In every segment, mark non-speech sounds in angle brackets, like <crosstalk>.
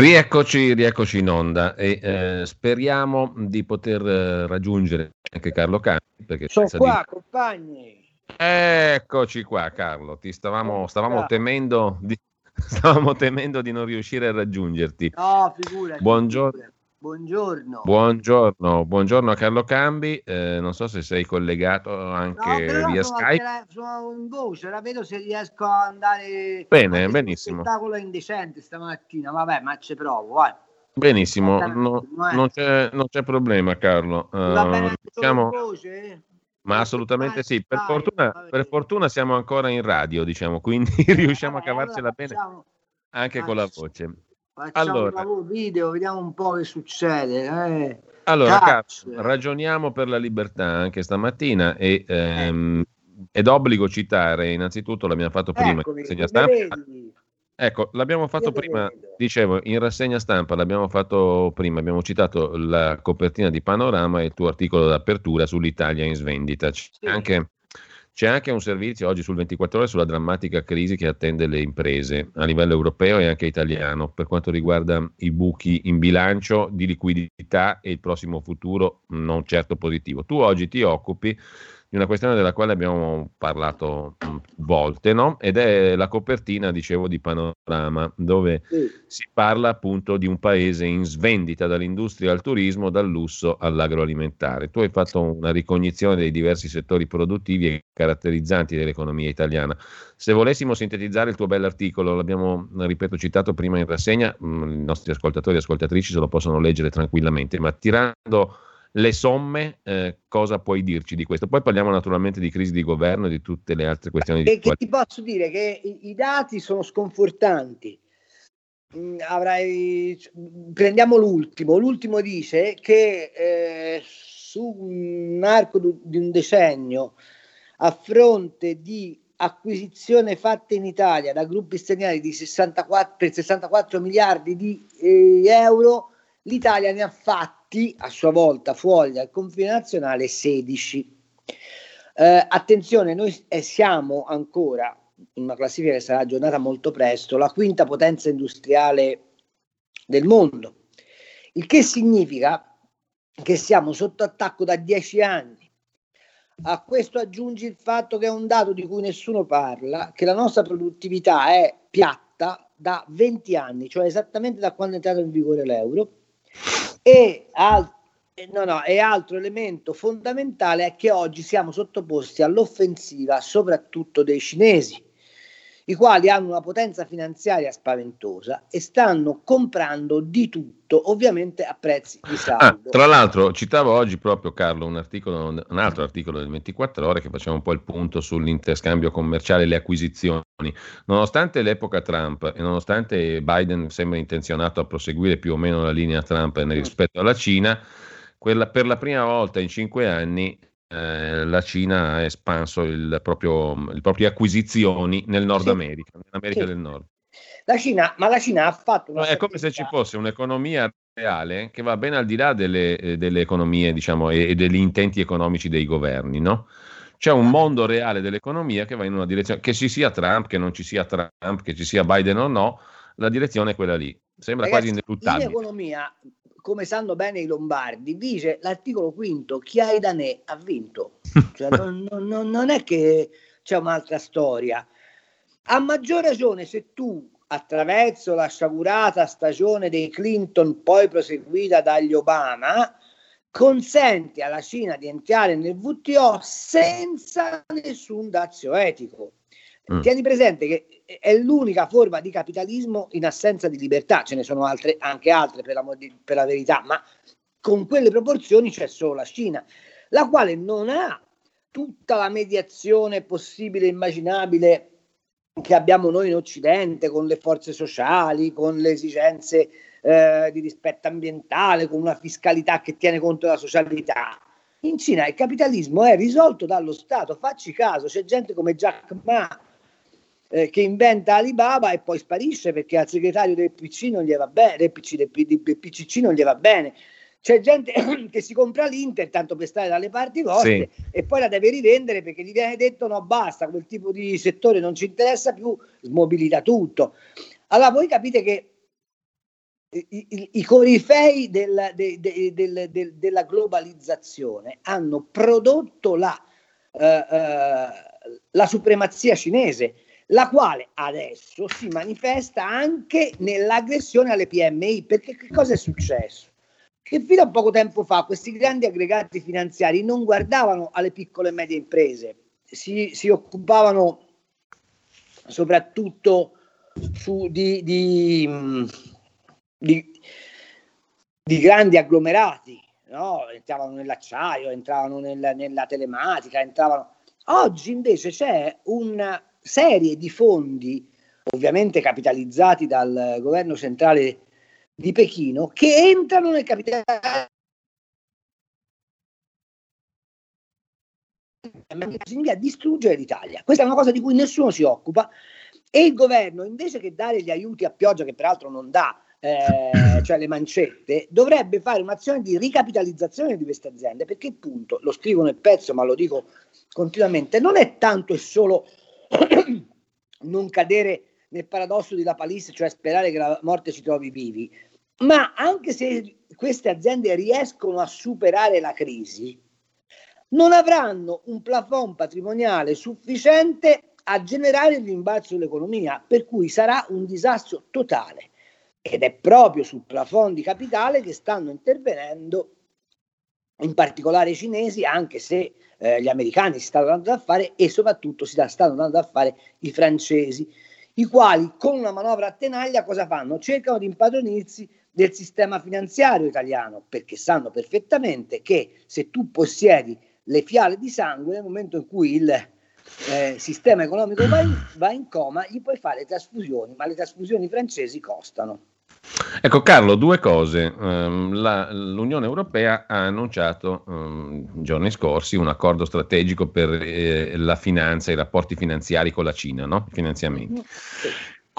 Rieccoci, rieccoci in onda e eh, speriamo di poter eh, raggiungere anche Carlo Cani. Perché Sono qua, di... compagni. Eccoci qua, Carlo. Ti stavamo, stavamo, temendo di, <laughs> stavamo temendo di non riuscire a raggiungerti. No, figurati. Buongiorno. Figurati. Buongiorno. Buongiorno, buongiorno a Carlo Cambi. Eh, non so se sei collegato anche no, via Skype. Sono in voce, la vedo se riesco a andare. Bene, benissimo. spettacolo indecente stamattina, vabbè, ma ci provo, vai. Benissimo, no, non, c'è, non, c'è, problema, Carlo. Uh, diciamo... voce? Ma assolutamente sì. Per fortuna, per fortuna, siamo ancora in radio, diciamo, quindi <laughs> riusciamo a cavarcela bene anche con la voce. Facciamo allora, un video, vediamo un po' che succede. Eh. Allora, Cazzo, ragioniamo per la libertà anche stamattina e, ehm, è d'obbligo citare innanzitutto, l'abbiamo fatto prima Eccomi, in rassegna stampa. Ecco, l'abbiamo fatto prima, dicevo, in rassegna stampa l'abbiamo fatto prima, abbiamo citato la copertina di Panorama e il tuo articolo d'apertura sull'Italia in svendita. C'è sì. anche c'è anche un servizio oggi sul 24 ore sulla drammatica crisi che attende le imprese a livello europeo e anche italiano per quanto riguarda i buchi in bilancio di liquidità e il prossimo futuro non certo positivo. Tu oggi ti occupi di una questione della quale abbiamo parlato mm, volte, no? ed è la copertina, dicevo, di Panorama, dove sì. si parla appunto di un paese in svendita dall'industria al turismo, dal lusso all'agroalimentare. Tu hai fatto una ricognizione dei diversi settori produttivi e caratterizzanti dell'economia italiana. Se volessimo sintetizzare il tuo bell'articolo, l'abbiamo, ripeto, citato prima in rassegna, mm, i nostri ascoltatori e ascoltatrici se lo possono leggere tranquillamente, ma tirando le somme, eh, cosa puoi dirci di questo? Poi parliamo naturalmente di crisi di governo e di tutte le altre questioni. E che ti posso dire che i, i dati sono sconfortanti. Mm, avrai, prendiamo l'ultimo. L'ultimo dice che eh, su un arco di un decennio, a fronte di acquisizione fatta in Italia da gruppi stranieri di 64, per 64 miliardi di eh, euro, l'Italia ne ha fatti fatti a sua volta fuori dal confine nazionale 16. Eh, attenzione, noi eh, siamo ancora in una classifica che sarà aggiornata molto presto, la quinta potenza industriale del mondo, il che significa che siamo sotto attacco da dieci anni. A questo aggiungi il fatto che è un dato di cui nessuno parla, che la nostra produttività è piatta da 20 anni, cioè esattamente da quando è entrato in vigore l'euro, e, al- no, no, e altro elemento fondamentale è che oggi siamo sottoposti all'offensiva soprattutto dei cinesi, i quali hanno una potenza finanziaria spaventosa e stanno comprando di tutto, ovviamente a prezzi di saldo. Ah, tra l'altro, citavo oggi proprio Carlo un, articolo, un altro articolo del 24 ore che faceva un po' il punto sull'interscambio commerciale e le acquisizioni. Nonostante l'epoca Trump e nonostante Biden sembra intenzionato a proseguire più o meno la linea Trump rispetto alla Cina, quella, per la prima volta in cinque anni eh, la Cina ha espanso il proprio, le proprie acquisizioni nel Nord sì. America, nell'America sì. del Nord. La Cina, ma la Cina ha fatto una È come se ci fosse un'economia reale che va ben al di là delle, eh, delle economie diciamo, e, e, degli intenti economici dei governi, no? C'è un mondo reale dell'economia che va in una direzione, che ci sia Trump, che non ci sia Trump, che ci sia Biden o no, la direzione è quella lì. Sembra Ragazzi, quasi ineluttabile. In economia, come sanno bene i lombardi, dice l'articolo quinto, chi ha i danè ha vinto. <laughs> Cioè, non, non, non è che c'è un'altra storia. A maggior ragione se tu attraverso la sciagurata stagione dei Clinton, poi proseguita dagli Obama, consente alla Cina di entrare nel WTO senza nessun dazio etico. Mm. Tieni presente che è l'unica forma di capitalismo in assenza di libertà, ce ne sono altre, anche altre per la, per la verità, ma con quelle proporzioni c'è solo la Cina, la quale non ha tutta la mediazione possibile e immaginabile che abbiamo noi in Occidente con le forze sociali, con le esigenze eh, di rispetto ambientale, con una fiscalità che tiene conto della socialità. In Cina il capitalismo è risolto dallo Stato, facci caso, c'è gente come Jack Ma eh, che inventa Alibaba e poi sparisce perché al segretario del PC non gli va bene, del, PC, del, del PCC non gli va bene. C'è gente <clears throat> che si compra l'Inter tanto per stare dalle parti vostre sì. e poi la deve rivendere perché gli viene detto no basta, quel tipo di settore non ci interessa più, smobilita tutto. Allora voi capite che i, i, i corifei del, de, de, de, della globalizzazione hanno prodotto la, uh, uh, la supremazia cinese, la quale adesso si manifesta anche nell'aggressione alle PMI. Perché che cosa è successo? Che fino a poco tempo fa questi grandi aggregati finanziari non guardavano alle piccole e medie imprese, si, si occupavano soprattutto su, di, di di, di grandi agglomerati, no? entravano nell'acciaio, entravano nel, nella telematica, entravano... Oggi invece c'è una serie di fondi, ovviamente capitalizzati dal governo centrale di Pechino, che entrano nel capitale a distruggere l'Italia. Questa è una cosa di cui nessuno si occupa e il governo, invece che dare gli aiuti a pioggia, che peraltro non dà, eh, cioè le mancette, dovrebbe fare un'azione di ricapitalizzazione di queste aziende, perché appunto, lo scrivo nel pezzo, ma lo dico continuamente, non è tanto e solo <coughs> non cadere nel paradosso di La Palisse, cioè sperare che la morte ci trovi vivi, ma anche se queste aziende riescono a superare la crisi, non avranno un plafond patrimoniale sufficiente a generare il rimbalzo dell'economia, per cui sarà un disastro totale. Ed è proprio sul plafond di capitale che stanno intervenendo in particolare i cinesi, anche se eh, gli americani si stanno dando da fare e soprattutto si stanno dando da fare i francesi, i quali con una manovra a tenaglia cosa fanno? Cercano di impadronirsi del sistema finanziario italiano, perché sanno perfettamente che se tu possiedi le fiale di sangue, nel momento in cui il eh, sistema economico va in, va in coma, gli puoi fare le trasfusioni, ma le trasfusioni francesi costano. Ecco Carlo, due cose. Um, la, L'Unione Europea ha annunciato um, giorni scorsi un accordo strategico per eh, la finanza i rapporti finanziari con la Cina, no? finanziamenti. Sì.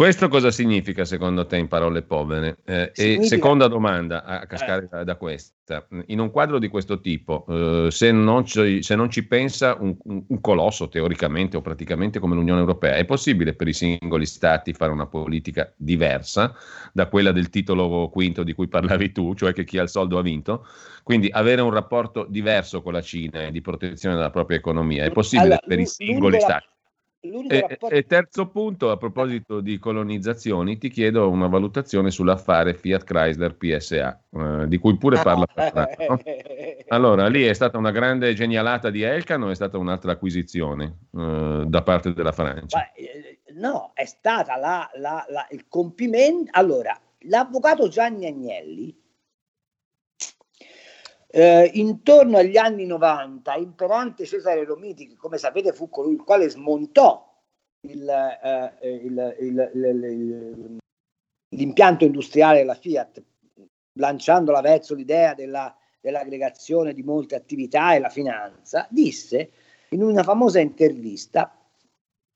Questo cosa significa secondo te in parole povere? Eh, e seconda domanda a cascare eh. da questa, in un quadro di questo tipo, eh, se, non ci, se, non ci, pensa un, un, colosso teoricamente o praticamente come l'Unione Europea, è possibile per i singoli stati fare una politica diversa da quella del titolo quinto di cui parlavi tu, cioè che chi ha il soldo ha vinto? Quindi avere un rapporto diverso con la Cina e di protezione della propria economia è possibile allora, per i singoli stati? E, rapporto... e, terzo punto, a proposito di colonizzazioni, ti chiedo una valutazione sull'affare Fiat Chrysler PSA, eh, di cui pure parla no? Allora, lì è stata una grande genialata di Elkan o è stata un'altra acquisizione eh, da parte della Francia? Eh, no, è stata la, la, la, il compimento. Allora, l'avvocato Gianni Agnelli eh, intorno agli anni 90, imperante Cesare Romiti, che come sapete fu colui il quale smontò il, eh, il, il, l'impianto industriale della Fiat, lanciandola verso l'idea della dell'aggregazione di molte attività e la finanza, disse in una famosa intervista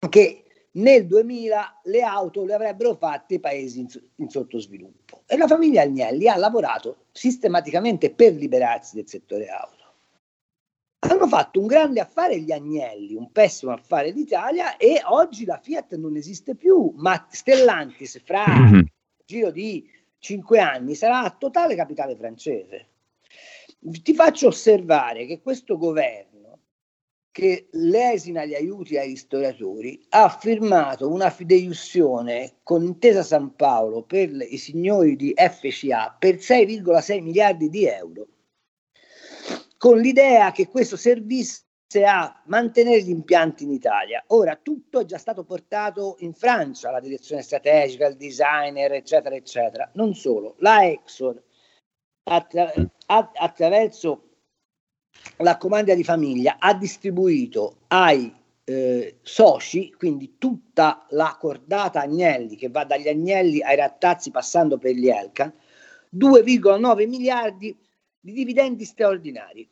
che nel 2000 le auto le avrebbero fatte i paesi in, in, sottosviluppo e la famiglia Agnelli ha lavorato sistematicamente per liberarsi del settore auto. Hanno fatto un grande affare gli Agnelli, un pessimo affare l'Italia e oggi la Fiat non esiste più, ma Stellantis fra mm-hmm. giro di cinque anni sarà totale capitale francese. Ti faccio osservare che questo governo che lesina gli aiuti ai ristoratori, ha firmato una fideiussione con Intesa San Paolo per i signori di FCA per 6,6 miliardi di euro, con l'idea che questo servisse a mantenere gli impianti in Italia. Ora, tutto è già stato portato in Francia, la direzione strategica, il designer, eccetera, eccetera. Non solo, la Exxon, attra- attraverso la comanda di famiglia ha distribuito ai eh, soci, quindi tutta la cordata Agnelli che va dagli Agnelli ai Rattazzi passando per gli Elkan, 2,9 miliardi di dividendi straordinari.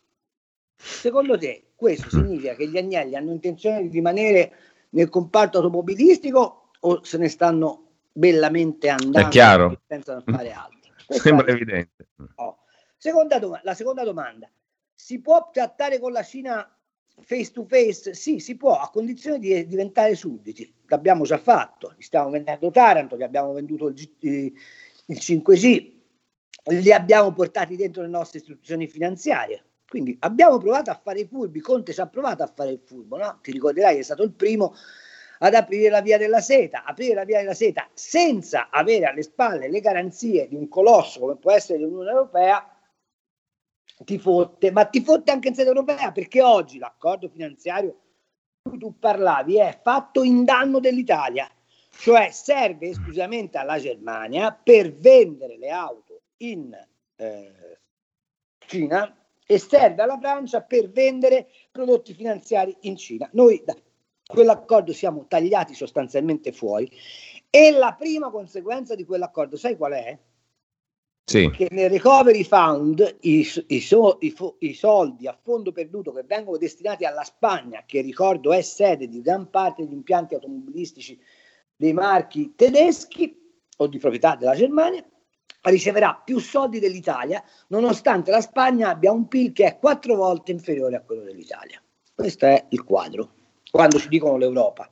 Secondo te questo mm. significa che gli Agnelli hanno intenzione di rimanere nel comparto automobilistico o se ne stanno bellamente andando È chiaro. pensano a fare <laughs> altro? Sembra evidente. Oh. Seconda dom- la seconda domanda si può trattare con la Cina face to face? Sì, si può, a condizione di diventare sudditi. L'abbiamo già fatto, gli stiamo vendendo Taranto, gli abbiamo venduto il, G, il 5G, li abbiamo portati dentro le nostre istituzioni finanziarie. Quindi abbiamo provato a fare i furbi, Conte ci ha provato a fare il furbo, no? Ti ricorderai che è stato il primo ad aprire la via della seta, aprire la via della seta senza avere alle spalle le garanzie di un colosso come può essere l'Unione Europea, ti fotte, ma ti fotte anche in sede europea perché oggi l'accordo finanziario di cui tu parlavi è fatto in danno dell'Italia, cioè serve esclusivamente alla Germania per vendere le auto in eh, Cina e serve alla Francia per vendere prodotti finanziari in Cina. Noi da quell'accordo siamo tagliati sostanzialmente fuori e la prima conseguenza di quell'accordo, sai qual è? Sì. Che nel recovery fund i, i, so, i, i, soldi a fondo perduto che vengono destinati alla Spagna, che ricordo è sede di gran parte degli impianti automobilistici dei marchi tedeschi o di proprietà della Germania, riceverà più soldi dell'Italia, nonostante la Spagna abbia un PIL che è quattro volte inferiore a quello dell'Italia. Questo è il quadro, quando ci dicono l'Europa.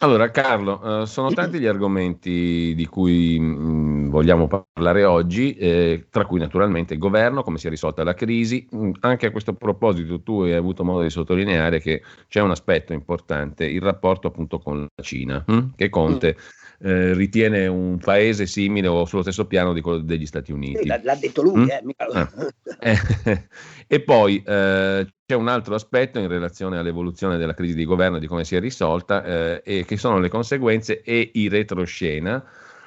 Allora, Carlo, eh, sono tanti gli argomenti di cui mm, vogliamo parlare oggi, eh, tra cui naturalmente il governo, come si è risolta la crisi. Mm, anche a questo proposito tu hai avuto modo di sottolineare che c'è un aspetto importante, il rapporto appunto con la Cina, mh, che Conte mm. eh, ritiene un paese simile o sullo stesso piano di quello degli Stati Uniti. Sì, l'ha, detto lui, eh, ah. <laughs> Eh, e poi eh, c'è un altro aspetto in relazione all'evoluzione della crisi di governo, di come si è risolta, eh, e che sono le conseguenze e i retroscena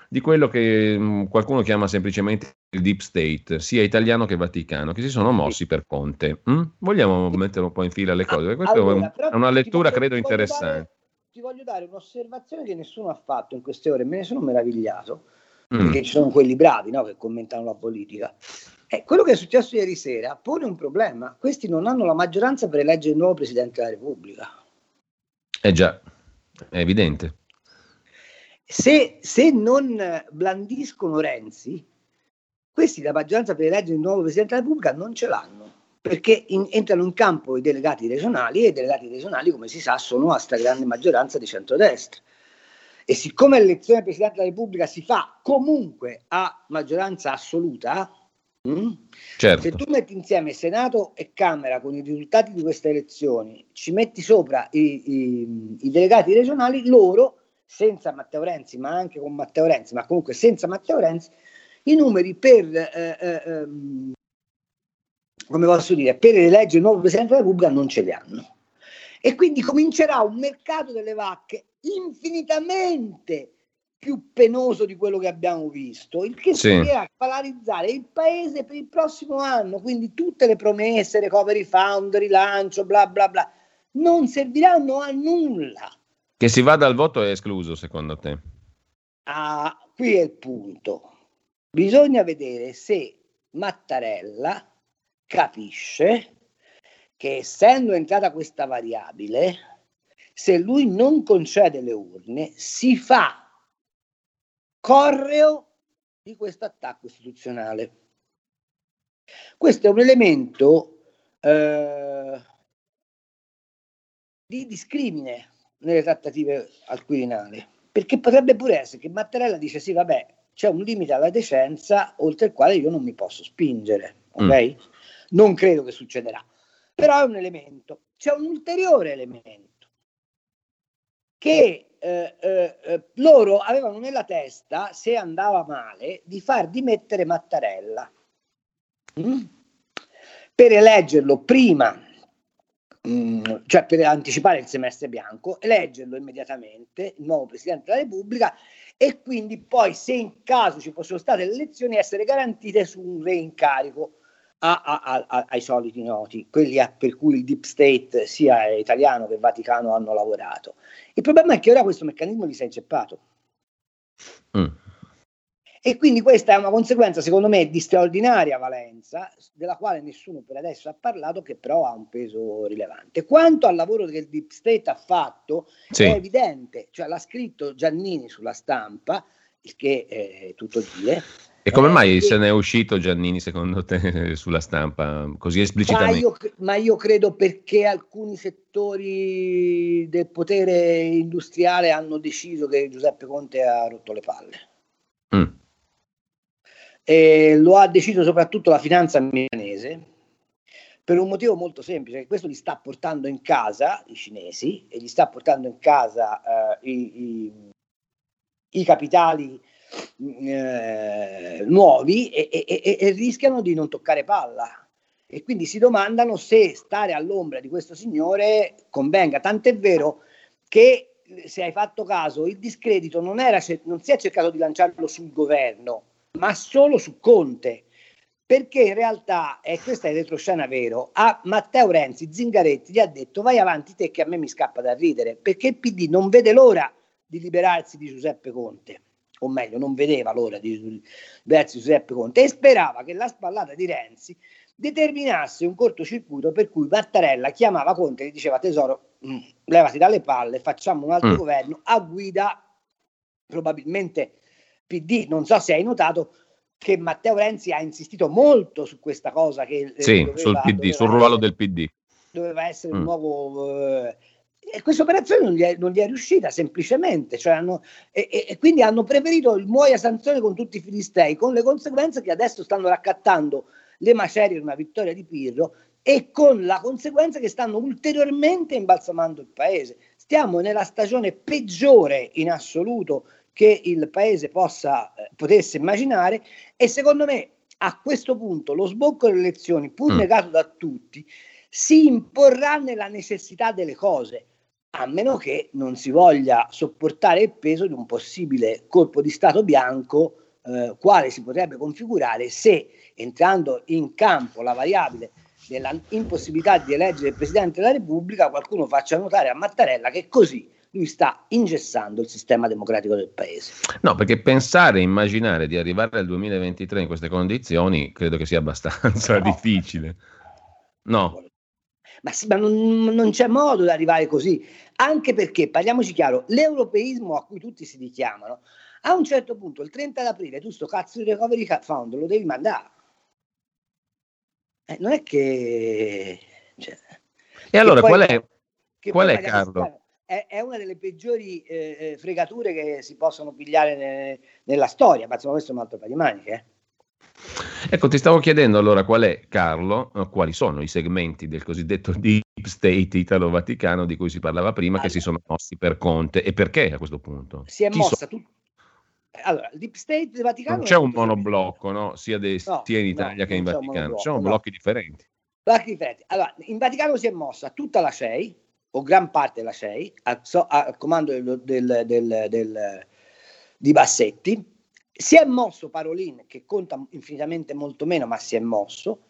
di quello che mh, mm, qualcuno chiama semplicemente il deep state, sia italiano che vaticano, che si sono mossi per Conte. Mm? Vogliamo mettere un po' in fila le cose? Questa allora, è una lettura, credo, interessante. Dare, ti voglio dare un'osservazione che nessuno ha fatto in queste ore, me ne sono meravigliato, mm. perché ci sono quelli bravi no, che commentano la politica. Eh, quello che è successo ieri sera pone un problema. Questi non hanno la maggioranza per eleggere il nuovo Presidente della Repubblica. Eh già, è evidente. Se, se non blandiscono Renzi, questi la maggioranza per eleggere il nuovo Presidente della Repubblica non ce l'hanno, perché in, entrano in campo i delegati regionali e i delegati regionali, come si sa, sono a stragrande maggioranza di centrodestra. E siccome l'elezione del Presidente della Repubblica si fa comunque a maggioranza assoluta, Mm? Certo. Se tu metti insieme Senato e Camera con i risultati di queste elezioni, ci metti sopra i, i, i delegati regionali, loro, senza Matteo Renzi, ma anche con Matteo Renzi, ma comunque senza Matteo Renzi, i numeri per, eh, eh, ehm, come posso dire, per eleggere il nuovo Presidente della Repubblica non ce li hanno. E quindi comincerà un mercato delle vacche infinitamente più penoso di quello che abbiamo visto, il che sì. significa polarizzare il paese per il prossimo anno, quindi tutte le promesse, recovery fund, rilancio, bla bla bla, non serviranno a nulla. Che si vada al voto è escluso secondo te? Ah, qui è il punto. Bisogna vedere se Mattarella capisce che essendo entrata questa variabile, se lui non concede le urne, si fa correo di questo attacco istituzionale. Questo è un elemento eh, di discrimine nelle trattative al Quirinale, perché potrebbe pure essere che Mattarella dice sì, vabbè, c'è un limite alla decenza oltre il quale io non mi posso spingere, ok? Mm. Non credo che succederà, però è un elemento. C'è un ulteriore elemento che eh, eh, eh, loro avevano nella testa, se andava male, di far dimettere Mattarella mm? per eleggerlo prima Mm, cioè per anticipare il semestre bianco, eleggerlo immediatamente il nuovo Presidente della Repubblica e quindi poi se in caso ci fossero state le elezioni essere garantite su un reincarico a, a, a, ai soliti noti, quelli per cui il deep state sia italiano che Vaticano hanno lavorato. Il problema è che ora questo meccanismo gli si è inceppato. Mm. E quindi questa è una conseguenza, secondo me, di straordinaria valenza, della quale nessuno per adesso ha parlato, che però ha un peso rilevante. Quanto al lavoro che il Deep State ha fatto, sì. è evidente, cioè l'ha scritto Giannini sulla stampa, il che è tutto dire. E come mai eh, se ne è uscito Giannini, secondo te, <laughs> sulla stampa così esplicitamente? Ma io, ma io, credo perché alcuni settori del potere industriale hanno deciso che Giuseppe Conte ha rotto le palle. Mm. E lo ha deciso soprattutto la finanza milanese per un motivo molto semplice, che questo li sta portando in casa i cinesi e gli sta portando in casa uh, i, i, i, capitali uh, nuovi e, e, e, e rischiano di non toccare palla e quindi si domandano se stare all'ombra di questo signore convenga. Tant'è vero che, se hai fatto caso, il discredito non, era, non si è cercato di lanciarlo sul governo, ma solo su Conte. Perché in realtà, e questa è retroscena vero, a Matteo Renzi Zingaretti gli ha detto vai avanti te che a me mi scappa da ridere, perché il PD non vede l'ora di liberarsi di Giuseppe Conte, o meglio, non vedeva l'ora di liberarsi di Giuseppe Conte e sperava che la spallata di Renzi determinasse un cortocircuito per cui Mattarella chiamava Conte e gli diceva tesoro, mh, levati dalle palle, facciamo un altro mm. governo a guida probabilmente PD, non so se hai notato che Matteo Renzi ha insistito molto su questa cosa che eh, sì, doveva, sul, PD, sul ruolo del PD. Doveva essere mm. un nuovo... Eh, e questa operazione non gli, è, non gli, è, riuscita semplicemente, cioè hanno, e, e, e, quindi hanno preferito il muoia sanzione con tutti i filistei, con le conseguenze che adesso stanno raccattando le macerie di una vittoria di Pirro e con la conseguenza che stanno ulteriormente imbalsamando il paese. Stiamo nella stagione peggiore in assoluto che il paese possa, eh, potesse immaginare e secondo me a questo punto lo sbocco delle elezioni, pur mm. negato da tutti, si imporrà nella necessità delle cose, a meno che non si voglia sopportare il peso di un possibile colpo di Stato bianco, eh, quale si potrebbe configurare se entrando in campo la variabile della impossibilità di eleggere il Presidente della Repubblica, qualcuno faccia notare a Mattarella che così lui sta ingessando il sistema democratico del paese. No, perché pensare, immaginare di arrivare al 2023 in queste condizioni credo che sia abbastanza no. difficile. No. Ma, sì, ma non, non, c'è modo di arrivare così, anche perché, parliamoci chiaro, l'europeismo a cui tutti si richiamano, a un certo punto, il 30 aprile, tu sto cazzo di recovery fund lo devi mandare. Eh, non è che... Cioè, e allora qual è, qual è Carlo? È, è una delle peggiori eh, eh, fregature che si possono pigliare ne, nella storia, ma insomma questo è un altro paio di maniche. Eh. Ecco, ti stavo chiedendo allora qual è, Carlo, eh, quali sono i segmenti del cosiddetto Deep State italo-vaticano di cui si parlava prima allora. che si sono mossi per Conte e perché a questo punto? Si è Chi mossa so- tutto. Allora, il Deep State del Vaticano... Non c'è un monoblocco, no? sia, de- no, sia, in Italia no, che in Vaticano, ci sono blocchi differenti. Blocchi differenti. Allora, in Vaticano si è mossa tutta la CEI, o gran parte della CEI, al, so, al comando del, del, del, del, di Bassetti. Si è mosso Parolin, che conta infinitamente molto meno, ma si è mosso,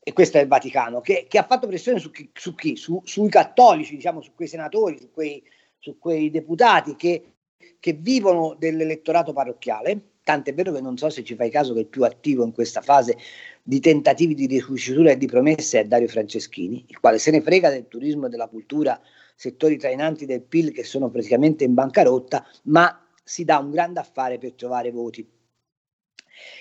e questo è il Vaticano, che, che ha fatto pressione su chi? Su chi? Su, sui cattolici, diciamo, su quei senatori, su quei, su quei deputati che, che vivono dell'elettorato parrocchiale. Tant'è vero che non so se ci fai caso che il più attivo in questa fase di tentativi di ricucitura e di promesse è Dario Franceschini, il quale se ne frega del turismo e della cultura, settori trainanti del PIL che sono praticamente in bancarotta, ma si dà un grande affare per trovare voti.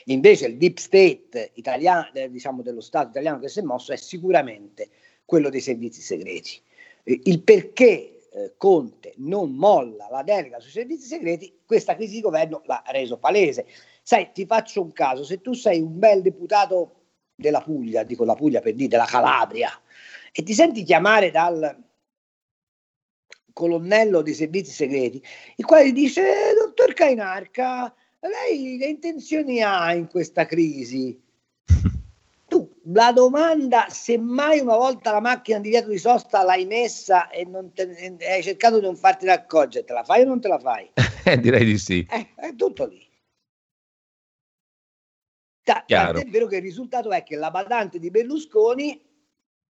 Invece il deep state italiano, eh, diciamo dello Stato italiano che si è mosso è sicuramente quello dei servizi segreti. Il perché eh, Conte non molla la delega sui servizi segreti, questa crisi di governo l'ha reso palese. Sai, ti faccio un caso, se tu sei un bel deputato della Puglia, dico la Puglia per dire, della Calabria, e ti senti chiamare dal colonnello dei servizi segreti, il quale dice, dottor Cainarca, lei che intenzioni ha in questa crisi? <laughs> Tu, la domanda, se mai una volta la macchina di divieto di sosta l'hai messa e, te, e hai cercato di non farti accorgere, te la fai o non te la fai? <laughs> Eh, direi di sì. Eh, è tutto lì. Ta- è vero che il risultato è che la badante di Berlusconi,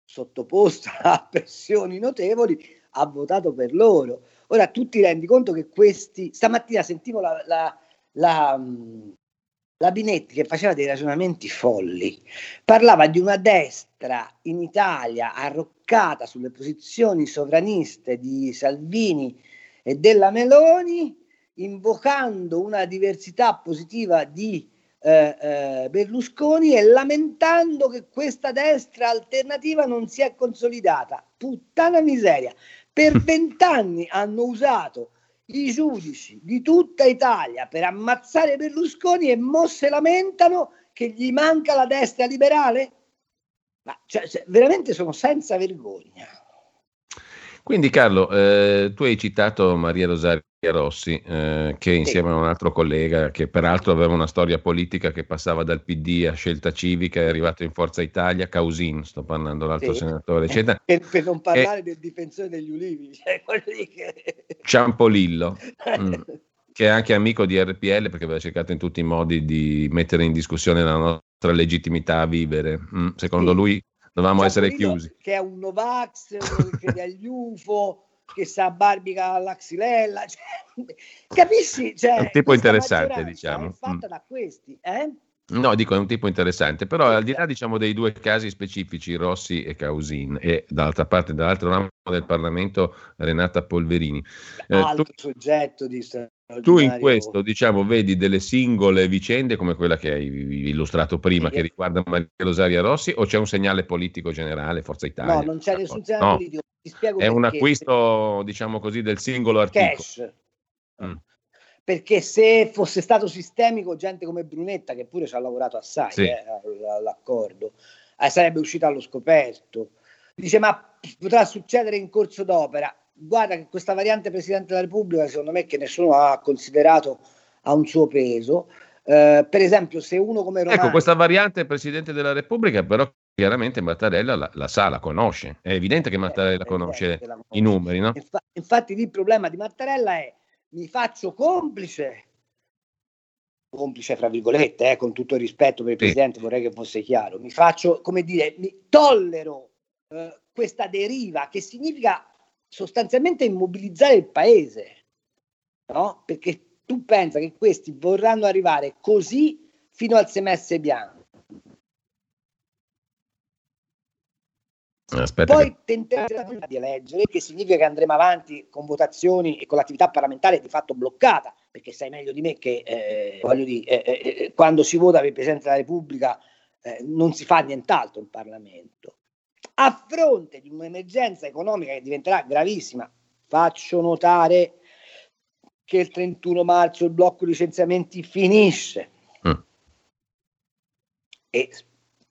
sottoposta <laughs> a pressioni notevoli, ha votato per loro. Ora tu ti rendi conto che questi, stamattina sentivo la, la, la, la Binetti che faceva dei ragionamenti folli, parlava di una destra in Italia arroccata sulle posizioni sovraniste di Salvini e della Meloni, invocando una diversità positiva di eh, eh, Berlusconi e lamentando che questa destra alternativa non si è consolidata. Puttana miseria. Per <laughs> vent'anni hanno usato i giudici di tutta Italia per ammazzare Berlusconi e mo se lamentano che gli manca la destra liberale? Ma cioè, veramente sono senza vergogna. Quindi Carlo, eh, tu hai citato Maria Rosaria Rossi, eh, che insieme a un altro collega, che peraltro aveva una storia politica che passava dal PD a scelta civica, è arrivato in Forza Italia, Causin, sto parlando, l'altro sì. senatore, <laughs> eccetera. Per, per non parlare e... del difensore degli ulivi, <laughs> cioè che... <laughs> Ciampolillo. mm, che è anche amico di RPL perché aveva cercato in tutti i modi di mettere in discussione la nostra legittimità a vivere. Mm, secondo sì. lui dovevamo essere chiusi. Che è un Novax, che crede agli UFO che sa barbica alla xylella, <laughs> cioè, capisci? Cioè, è un tipo interessante, diciamo. È fatta mm. da questi, eh? No, dico è un tipo interessante, però al di là diciamo, dei due casi specifici, Rossi e Causin, e dall'altra parte, dall'altro ramo del Parlamento, Renata Polverini. Eh, Altro tu, soggetto di tu in questo diciamo, vedi delle singole vicende come quella che hai illustrato prima, sì. che riguarda Maria Rosaria Rossi, o c'è un segnale politico generale, Forza Italia? No, non c'è nessun segnale no. politico. Ti spiego è un acquisto, diciamo così, del singolo articolo. Cash. Mm perché se fosse stato sistemico, gente come Brunetta, che pure ci ha lavorato assai sì. eh, all'accordo, eh, sarebbe uscita allo scoperto. Dice, ma potrà succedere in corso d'opera. Guarda che questa variante Presidente della Repubblica, secondo me, che nessuno ha considerato, ha un suo peso. Eh, per esempio, se uno come Romano... Ecco, questa variante Presidente della Repubblica, però chiaramente Mattarella la, la, sa, la conosce. È evidente che Mattarella eh, conosce, conosce i numeri, no? Infa- infatti, il problema di Mattarella è mi faccio complice, complice fra virgolette, eh, con tutto il rispetto per il sì. Presidente, vorrei che fosse chiaro, mi faccio, come dire, mi tollero eh, questa deriva che significa sostanzialmente immobilizzare il Paese, no? Perché tu pensa che questi vorranno arrivare così fino al semestre bianco Aspetta Poi che... tenteremo di eleggere, che significa che andremo avanti con votazioni e con l'attività parlamentare di fatto bloccata, perché sai meglio di me che eh, dire, eh, eh, eh, quando si vota per il Presidente della Repubblica eh, non si fa nient'altro in Parlamento. A fronte di un'emergenza economica che diventerà gravissima, faccio notare che il 31 marzo il blocco licenziamenti finisce. Mm. E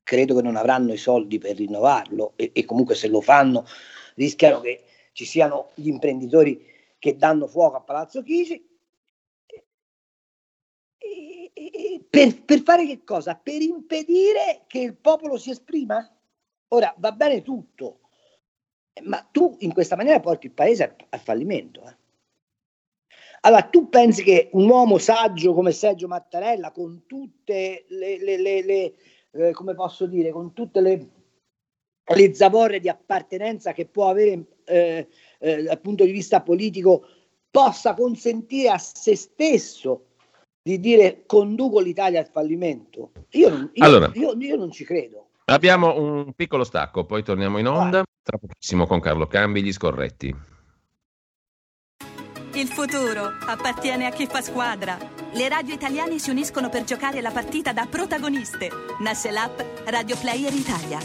credo che non avranno i soldi per rinnovarlo e, e comunque se lo fanno rischiano che ci siano gli imprenditori che danno fuoco a Palazzo Chigi. Per, per, fare che cosa? Per impedire che il popolo si esprima? Ora va bene tutto, ma tu in questa maniera porti il paese al, al fallimento. Eh? Allora, tu pensi che un uomo saggio come Sergio Mattarella, con tutte le, le, le, le eh, come posso dire, con tutte le, le zavorre di appartenenza che può avere eh, eh, dal punto di vista politico, possa consentire a se stesso di dire conduco l'Italia al fallimento. Io non, io, allora, io, io non ci credo. Abbiamo un piccolo stacco, poi torniamo in onda. Tra pochissimo con Carlo Cambi, gli scorretti. Il futuro appartiene a chi fa squadra. Le radio italiane si uniscono per giocare la partita da protagoniste. Nasce l'app Radio Player Italia.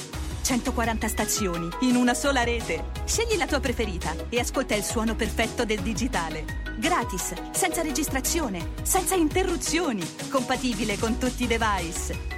140 stazioni in una sola rete. Scegli la tua preferita e ascolta il suono perfetto del digitale. Gratis, senza registrazione, senza interruzioni, compatibile con tutti i device.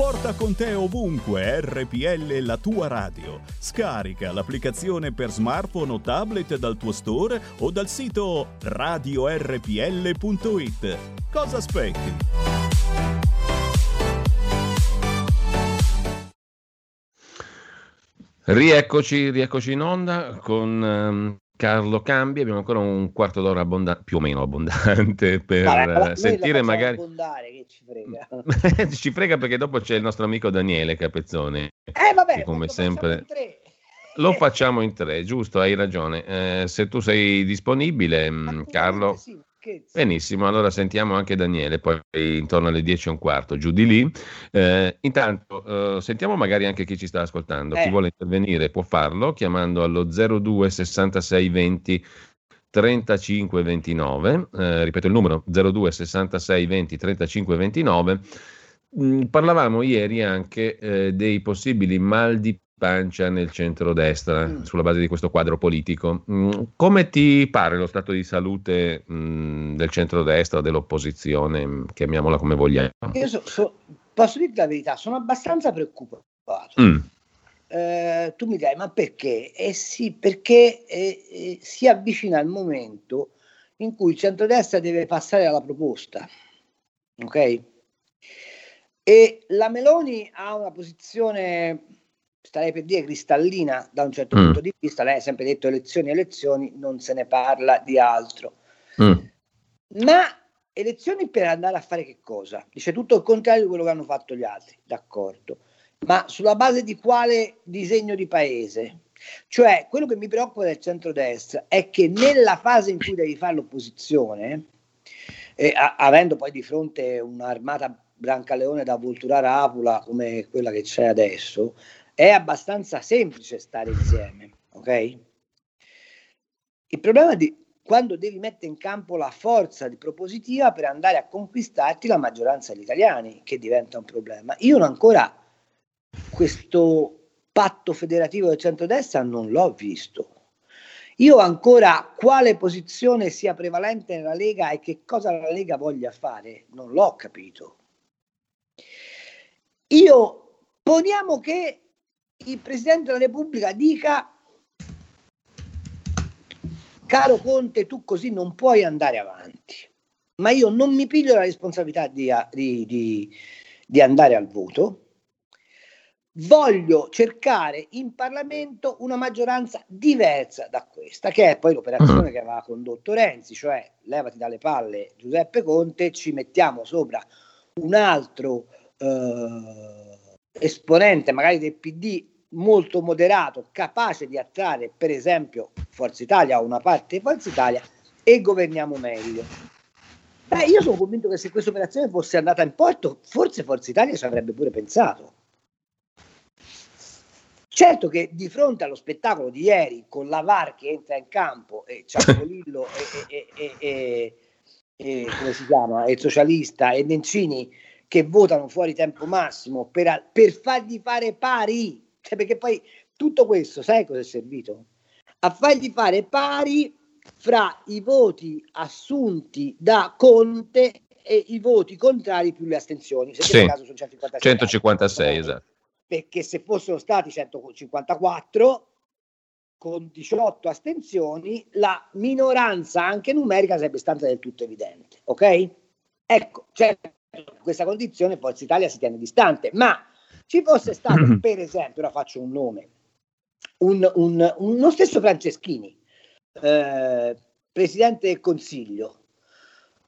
Porta con te ovunque RPL la tua radio. Scarica l'applicazione per smartphone o tablet dal tuo store o dal sito radiorpl.it. Cosa aspetti? Rieccoci, rieccoci in onda con um, Carlo Cambi, abbiamo ancora un quarto d'ora abbondante, più o meno abbondante <laughs> per Vabbè, sentire magari... che ci frega. <laughs> ci frega perché dopo c'è il nostro amico Daniele Capezzone. Eh vabbè, che come sempre... Lo facciamo in tre, giusto, hai ragione. Eh, se tu sei disponibile, mm, Carlo... Sì Benissimo, allora sentiamo anche Daniele, poi intorno alle 10 e un quarto, giù di lì. Eh, intanto eh, sentiamo magari anche chi ci sta ascoltando, eh. chi vuole intervenire può farlo chiamando allo 02 66 20 35 29, eh, ripeto il numero 02 66 20 35 29. Mm, parlavamo ieri anche eh, dei possibili mal di pancia nel centrodestra mm. sulla base di questo quadro politico. Mm, come ti pare lo stato di salute mm, del centrodestra, dell'opposizione, mm, chiamiamola come vogliamo? Io so, so, posso dirti la verità, sono abbastanza preoccupato. Mm. Eh, tu mi dai, ma perché? Eh sì, perché eh, eh, si avvicina il momento in cui il centrodestra deve passare alla proposta. Ok? E la Meloni ha una posizione starei per dire cristallina da un certo mm. punto di vista, lei ha sempre detto elezioni, elezioni, non se ne parla di altro. Mm. Ma elezioni per andare a fare che cosa? Dice tutto il contrario di quello che hanno fatto gli altri, d'accordo. Ma sulla base di quale disegno di paese? Cioè, quello che mi preoccupa del centrodestra è che nella fase in cui devi fare l'opposizione, eh, a- avendo poi di fronte un'armata Brancaleone da volturare a Apula come quella che c'è adesso, è abbastanza semplice stare insieme, ok? Il problema è quando devi mettere in campo la forza di propositiva per andare a conquistarti la maggioranza degli italiani, che diventa un problema. Io non ancora questo patto federativo del centrodestra non l'ho visto. Io ancora quale posizione sia prevalente nella Lega e che cosa la Lega voglia fare, non l'ho capito. Io poniamo che il Presidente della Repubblica dica caro Conte, tu così non puoi andare avanti, ma io non mi piglio la responsabilità di, di, di, di andare al voto, voglio cercare in Parlamento una maggioranza diversa da questa, che è poi l'operazione mm. che aveva condotto Renzi, cioè levati dalle palle Giuseppe Conte, ci mettiamo sopra un altro eh, esponente magari del PD molto moderato, capace di attrarre per esempio Forza Italia o una parte di Forza Italia e governiamo meglio. Beh, io sono convinto che se questa operazione fosse andata in porto, forse Forza Italia ci avrebbe pure pensato. Certo che di fronte allo spettacolo di ieri, con la VAR che entra in campo e Ciampolillo e, e, e, e, come si chiama, il socialista e Nencini che votano fuori tempo massimo per, per fargli fare pari cioè, perché poi tutto questo, sai cosa è servito? A fargli fare pari fra i voti assunti da Conte e i voti contrari più le astensioni. Se sì. caso sono 156, 156 esatto. Perché se fossero stati 154 con 18 astensioni, la minoranza anche numerica sarebbe stata del tutto evidente. Ok? Ecco, certo, questa condizione Forza Italia si tiene distante, ma ci fosse stato, per esempio, ora faccio un nome, un, un, uno stesso Franceschini, eh, Presidente del Consiglio,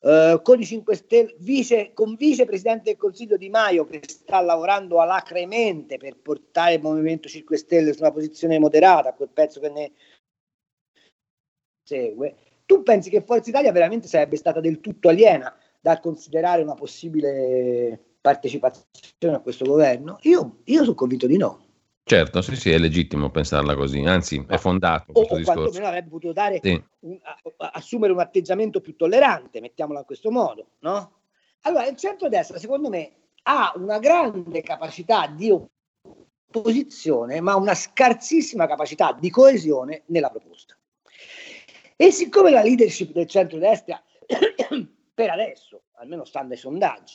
eh, con, i 5 Stelle, vice, con vicepresidente del Consiglio Di Maio che sta lavorando alacremente per portare il Movimento 5 Stelle su una posizione moderata, quel pezzo che ne segue, tu pensi che Forza Italia veramente sarebbe stata del tutto aliena dal considerare una possibile partecipazione a questo governo? Io, io sono convinto di no. Certo, sì, sì, è legittimo pensarla così, anzi è fondato o. O quantomeno avrebbe potuto dare, sì. un, a, assumere un atteggiamento più tollerante, mettiamola in questo modo, no? Allora, il centrodestra, secondo me, ha una grande capacità di opposizione, ma una scarsissima capacità di coesione nella proposta. E siccome la leadership del centrodestra, per adesso, almeno stando ai sondaggi,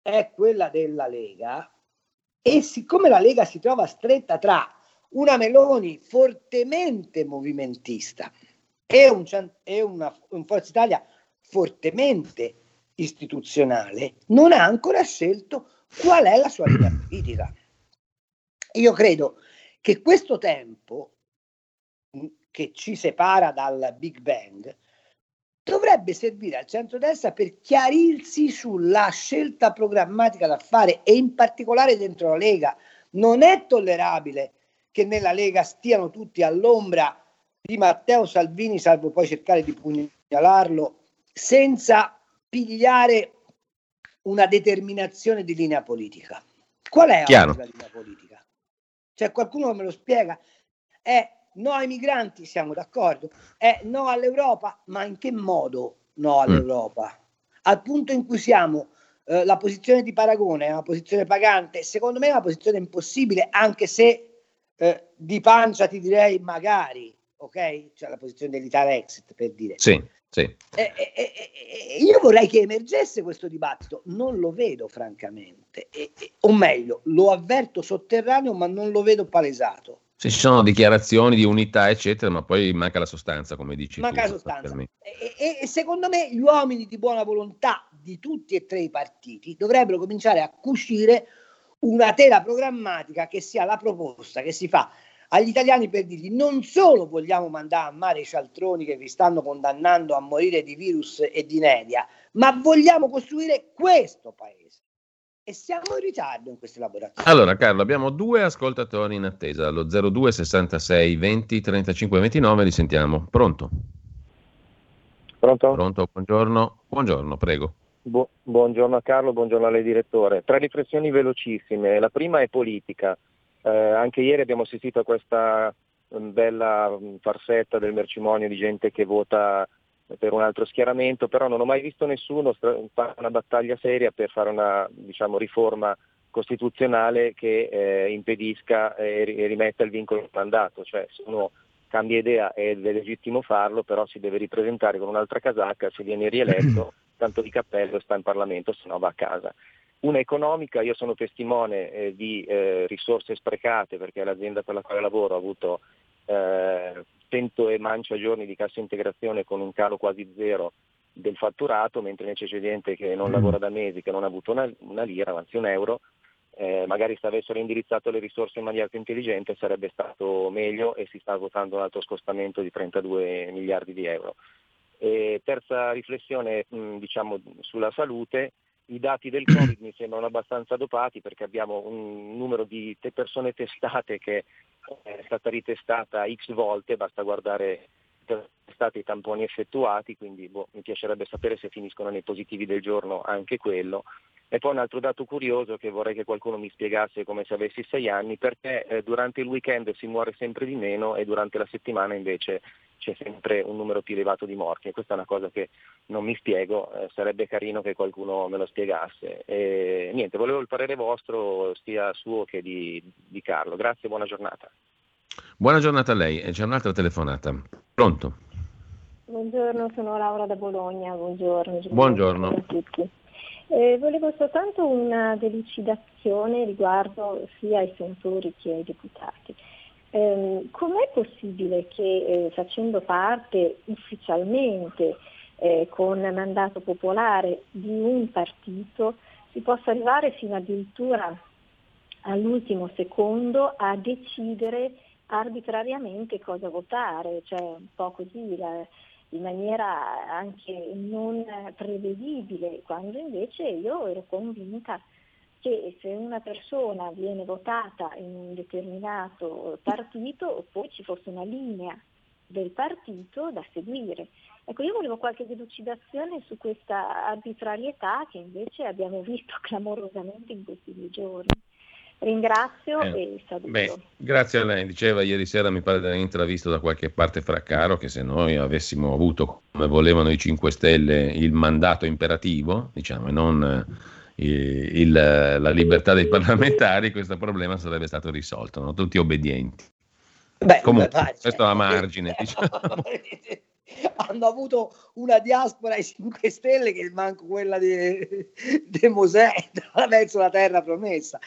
è quella della Lega, e siccome la Lega si trova stretta tra una Meloni fortemente movimentista e un, e una, un Forza Italia fortemente istituzionale, non ha ancora scelto qual è la sua linea <clears throat> politica. Io credo che questo tempo che ci separa dal Big Bang dovrebbe servire al centrodestra per chiarirsi sulla scelta programmatica da fare e in particolare dentro la Lega. Non è tollerabile che nella Lega stiano tutti all'ombra di Matteo Salvini, salvo poi cercare di pugnalarlo, senza pigliare una determinazione di linea politica. Qual è la linea politica? Cioè qualcuno me lo spiega? È no ai migranti, siamo d'accordo, è no all'Europa, ma in che modo no mm. all'Europa? Al punto in cui siamo, eh, la posizione di paragone è una posizione pagante, secondo me è una posizione impossibile, anche se eh, di pancia ti direi magari, ok? Cioè la posizione dell'Italia exit per dire. Sì, sì. Eh, io vorrei che emergesse questo dibattito, non lo vedo francamente, o meglio, lo avverto sotterraneo ma non lo vedo palesato. Sì, ci sono dichiarazioni di unità, eccetera, ma poi manca la sostanza, come dici manca tu. la sostanza. E, e, secondo me gli uomini di buona volontà di tutti e tre i partiti dovrebbero cominciare a cucire una tela programmatica che sia la proposta che si fa agli italiani per dirgli non solo vogliamo mandare a mare i cialtroni che vi stanno condannando a morire di virus e di inedia, ma vogliamo costruire questo paese e siamo in ritardo in queste elaborazioni. Allora Carlo, abbiamo due ascoltatori in attesa, allo 02 66 20 35 29, li sentiamo. Pronto? Pronto? Pronto, buongiorno. Buongiorno, prego. Bu- buongiorno a Carlo, buongiorno a lei direttore. Tre riflessioni velocissime. La prima è politica. Eh, anche ieri abbiamo assistito a questa mm, bella mm, farsetta del mercimonio di gente che vota per un altro schieramento, però non ho mai visto nessuno fare una battaglia seria per fare una diciamo, riforma costituzionale che eh, impedisca e rimetta il vincolo del mandato, cioè se uno cambia idea ed è legittimo farlo, però si deve ripresentare con un'altra casacca, se viene rieletto, <clears throat> tanto di cappello sta in Parlamento, se no va a casa. Una economica, io sono testimone eh, di eh, risorse sprecate perché l'azienda per la quale lavoro ha avuto eh, 100 e mancia giorni di cassa integrazione con un calo quasi zero del fatturato, mentre invece c'è gente che non mm. lavora da mesi, che non ha avuto una, una lira, anzi un euro, eh, magari se avessero indirizzato le risorse in maniera più intelligente sarebbe stato meglio e si sta votando un altro scostamento di 32 miliardi di euro. E terza riflessione mh, diciamo, sulla salute, i dati del Covid mi sembrano abbastanza dopati perché abbiamo un numero di persone testate che è stata ritestata x volte, basta guardare stati i tamponi effettuati, quindi boh, mi piacerebbe sapere se finiscono nei positivi del giorno anche quello. E poi un altro dato curioso che vorrei che qualcuno mi spiegasse come se avessi sei anni, perché eh, durante il weekend si muore sempre di meno e durante la settimana invece c'è sempre un numero più elevato di morti e questa è una cosa che non mi spiego, eh, sarebbe carino che qualcuno me lo spiegasse. E, niente, volevo il parere vostro sia suo che di, di Carlo. Grazie, buona giornata. Buona giornata a lei, c'è un'altra telefonata. Pronto? Buongiorno, sono Laura da Bologna, buongiorno. Buongiorno. a tutti. Eh, volevo soltanto una delucidazione riguardo sia ai senatori che ai deputati. Eh, com'è possibile che eh, facendo parte ufficialmente eh, con mandato popolare di un partito si possa arrivare fino addirittura all'ultimo secondo a decidere arbitrariamente cosa votare, cioè un po' così la, in maniera anche non prevedibile, quando invece io ero convinta che se una persona viene votata in un determinato partito poi ci fosse una linea del partito da seguire. Ecco, io volevo qualche delucidazione su questa arbitrarietà che invece abbiamo visto <laughs> clamorosamente in questi due giorni. Ringrazio eh, e saluto. Beh, grazie a lei. Diceva ieri sera, mi pare di aver intravisto da qualche parte fra caro che se noi avessimo avuto, come volevano i 5 Stelle, il mandato imperativo, diciamo, e non eh, il, la libertà dei parlamentari, questo problema sarebbe stato risolto, no? tutti obbedienti. Beh, Comunque, beh, questo a margine. Diciamo. <laughs> Hanno avuto una diaspora ai 5 Stelle che manco quella di, di Mosè <laughs> verso la terra promessa.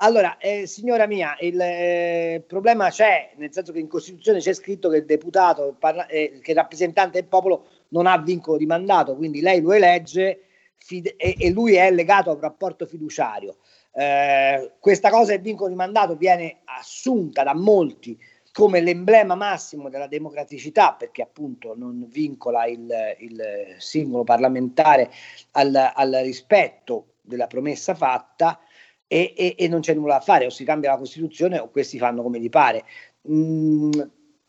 Allora, eh, signora mia, il eh, problema c'è, nel senso che in Costituzione c'è scritto che il deputato, parla, eh, che il rappresentante del popolo non ha vincolo di mandato, quindi lei lo elegge e, e, lui è legato a un rapporto fiduciario. Eh, questa cosa del vincolo di mandato viene assunta da molti come l'emblema massimo della democraticità, perché appunto non vincola il, il singolo parlamentare al, al rispetto della promessa fatta e, e, e, non c'è nulla da fare, o si cambia la Costituzione o questi fanno come gli pare. Mm,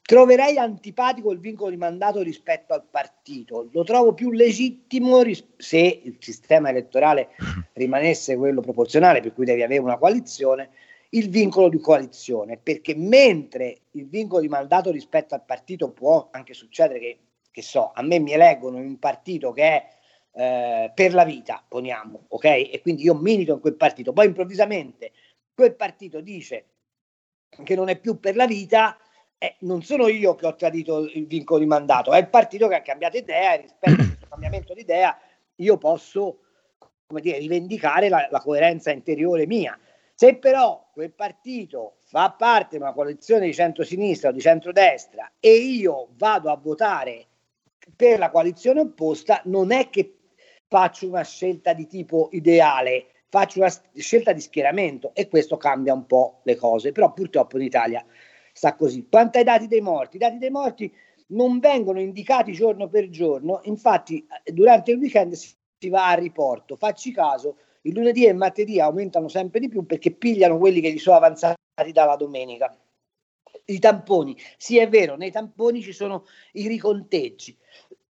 troverei antipatico il vincolo di mandato rispetto al partito, lo trovo più legittimo ris- se il sistema elettorale <laughs> rimanesse quello proporzionale, per cui devi avere una coalizione, il vincolo di coalizione, perché mentre il vincolo di mandato rispetto al partito può anche succedere che, che so, a me mi eleggono in un partito che è eh, per la vita, poniamo, ok? E quindi io milito in quel partito, poi improvvisamente quel partito dice che non è più per la vita, eh, non sono io che ho tradito il vincolo di mandato, è il partito che ha cambiato idea e rispetto a questo cambiamento di idea io posso come dire, rivendicare la, la coerenza interiore mia. Se però quel partito fa parte di una coalizione di centro-sinistra o di centrodestra e io vado a votare per la coalizione opposta, non è che faccio una scelta di tipo ideale, faccio una scelta di schieramento e questo cambia un po' le cose, però purtroppo in Italia sta così. Quanto ai dati dei morti, i dati dei morti non vengono indicati giorno per giorno, infatti durante il weekend si va a riporto, facci caso, il lunedì e il martedì aumentano sempre di più perché pigliano quelli che gli sono avanzati dalla domenica. I tamponi, sì è vero, nei tamponi ci sono i riconteggi,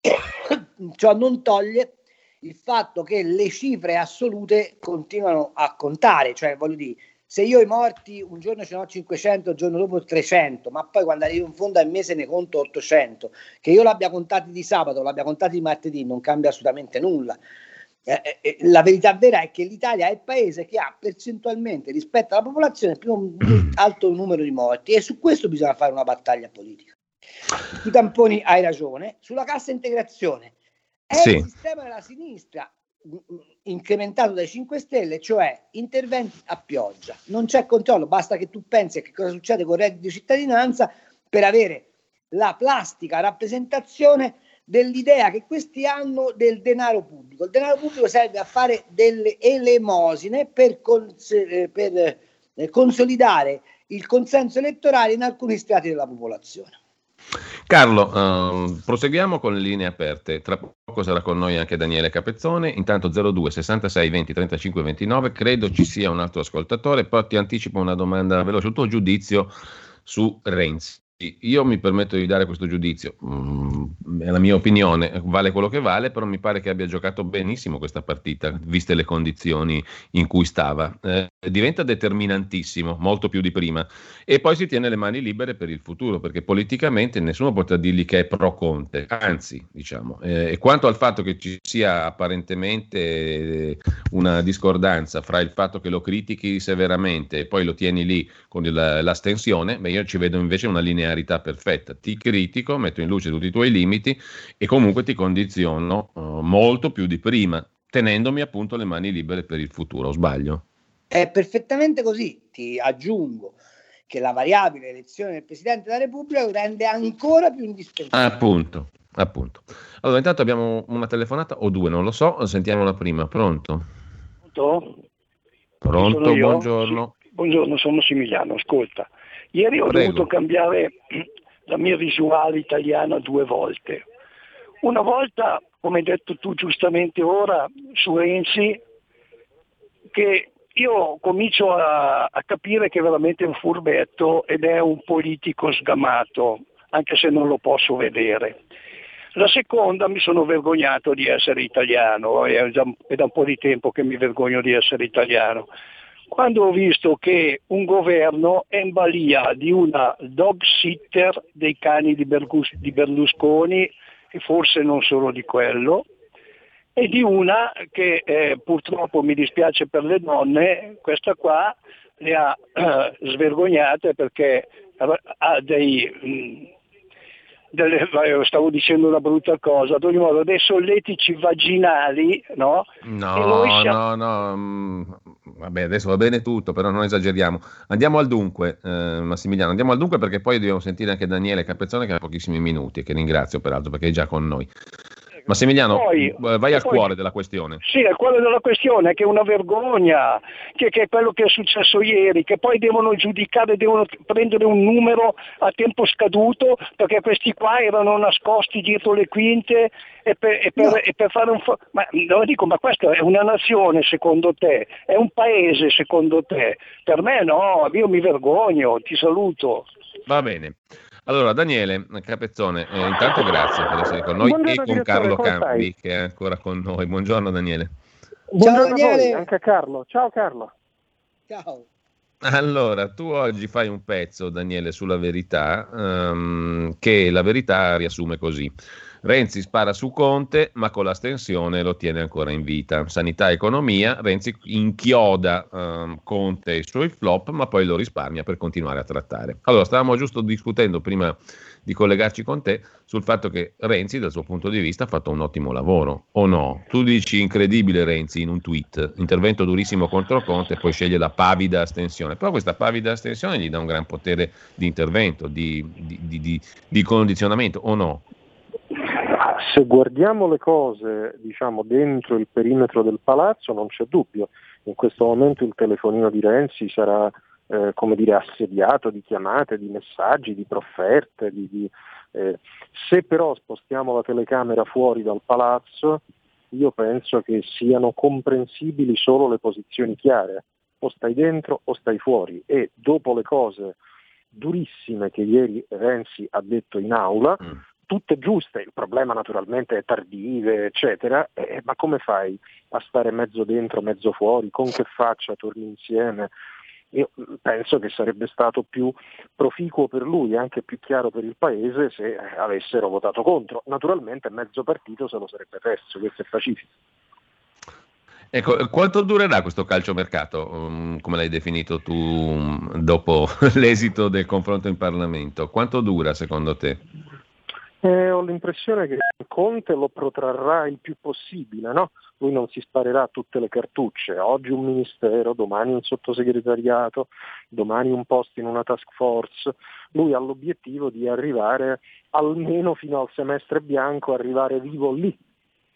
<coughs> ciò non toglie il fatto che le cifre assolute continuano a contare, cioè voglio dire, se io i morti un giorno ce ne ho 500, il giorno dopo 300, ma poi quando arrivo in fondo al mese ne conto 800, che io l'abbia contati di sabato, l'abbia contati di martedì, non cambia assolutamente nulla. Eh, eh, eh la verità vera è che l'Italia è il paese che ha percentualmente rispetto alla popolazione il più <clears throat> alto numero di morti e su questo bisogna fare una battaglia politica. Sui tamponi hai ragione, sulla cassa integrazione è sì. il sistema della sinistra incrementato dai 5 Stelle, cioè interventi a pioggia. Non c'è controllo, basta che tu pensi a che cosa succede con il reddito di cittadinanza per avere la plastica rappresentazione dell'idea che questi hanno del denaro pubblico. Il denaro pubblico serve a fare delle elemosine per, cons- eh, per eh, consolidare il consenso elettorale in alcuni strati della popolazione. Carlo, um, proseguiamo con le linee aperte. Tra poco sarà con noi anche Daniele Capezzone. Intanto 02 66 20 35 29. Credo ci sia un altro ascoltatore. Poi ti anticipo una domanda veloce. Il tuo giudizio su Renzi. Io mi permetto di dare questo giudizio, mm, è la mia opinione, vale quello che vale, però mi pare che abbia giocato benissimo questa partita, viste le condizioni in cui stava. Eh, diventa determinantissimo, molto più di prima, e poi si tiene le mani libere per il futuro, perché politicamente nessuno potrà dirgli che è pro Conte, anzi, diciamo. Eh, e quanto al fatto che ci sia apparentemente eh, una discordanza fra il fatto che lo critichi severamente e poi lo tieni lì con il, l'astensione, beh, io ci vedo invece una linea linearità perfetta. Ti critico, metto in luce tutti i tuoi limiti e comunque ti condiziono uh, molto più di prima, tenendomi appunto le mani libere per il futuro. O sbaglio? È perfettamente così. Ti aggiungo che la variabile elezione del Presidente della Repubblica lo rende ancora più indispensabile. Appunto, appunto. Allora, intanto abbiamo una telefonata o due, non lo so, sentiamola prima. Pronto? Pronto? Pronto, buongiorno. Sì, buongiorno, sono Massimiliano, ascolta. Ieri ho Prego. dovuto cambiare la mia visuale italiana due volte. Una volta, come hai detto tu giustamente ora, su Renzi, che io comincio a, a capire che è veramente un furbetto ed è un politico sgamato, anche se non lo posso vedere. La seconda mi sono vergognato di essere italiano, è, già, è da un po' di tempo che mi vergogno di essere italiano. Quando ho visto che un governo è in balia di una dog sitter dei cani di Berlusconi, e forse non solo di quello, e di una che eh, purtroppo mi dispiace per le donne, questa qua le ha eh, <clears throat> svergognate perché ha dei, delle, stavo dicendo una brutta cosa, ad ogni modo dei solletici vaginali, no? No, siamo... no, no, mm, vabbè adesso va bene tutto, però non esageriamo. Andiamo al dunque, eh, Massimiliano, andiamo al dunque perché poi dobbiamo sentire anche Daniele Capezzone che ha pochissimi minuti e che ringrazio peraltro perché è già con noi. Massimiliano, poi, eh, vai al poi, cuore della questione. Sì, al cuore della questione, che è una vergogna, che, che, è quello che è successo ieri, che poi devono giudicare, devono prendere un numero a tempo scaduto, perché questi qua erano nascosti dietro le quinte e per, e per, no. e per fare un... Fo- ma, no, dico, ma questa è una nazione secondo te? È un paese secondo te? Per me no, io mi vergogno, ti saluto. Va bene. Allora, Daniele Capezzone, eh, intanto grazie per essere con noi Buongiorno, e con Carlo Campi che è ancora con noi. Buongiorno Daniele. Buongiorno Daniele. anche a Carlo. Ciao Carlo. Ciao. Allora, tu oggi fai un pezzo, Daniele, sulla verità, um, che la verità riassume così. Renzi spara su Conte, ma con l'astensione lo tiene ancora in vita. Sanità e economia, Renzi inchioda um, Conte e i suoi flop, ma poi lo risparmia per continuare a trattare. Allora, stavamo giusto discutendo prima di collegarci con te sul fatto che Renzi, dal suo punto di vista, ha fatto un ottimo lavoro, o no? Tu dici incredibile Renzi in un tweet, intervento durissimo contro Conte poi sceglie la pavida astensione, però questa pavida astensione gli dà un gran potere di intervento, di, di, di, di condizionamento, o no? Se guardiamo le cose diciamo, dentro il perimetro del palazzo non c'è dubbio, in questo momento il telefonino di Renzi sarà eh, come dire, assediato di chiamate, di messaggi, di profferte. Di, di, eh. Se però spostiamo la telecamera fuori dal palazzo, io penso che siano comprensibili solo le posizioni chiare, o stai dentro o stai fuori e dopo le cose durissime che ieri Renzi ha detto in aula, mm tutte giuste, il problema naturalmente è tardive, eccetera, eh, ma come fai a stare mezzo dentro, mezzo fuori, con che faccia torni insieme? Io mm, penso che sarebbe stato più proficuo per lui anche più chiaro per il Paese se avessero votato contro. Naturalmente mezzo partito se lo sarebbe perso, questo è pacifico. Ecco, quanto durerà questo calciomercato, um, come l'hai definito tu, um, dopo <laughs> l'esito del confronto in Parlamento? Quanto dura secondo te? Eh, ho l'impressione che Conte lo protrarrà il più possibile, no? lui non si sparerà tutte le cartucce, oggi un ministero, domani un sottosegretariato, domani un posto in una task force, lui ha l'obiettivo di arrivare almeno fino al semestre bianco, arrivare vivo lì.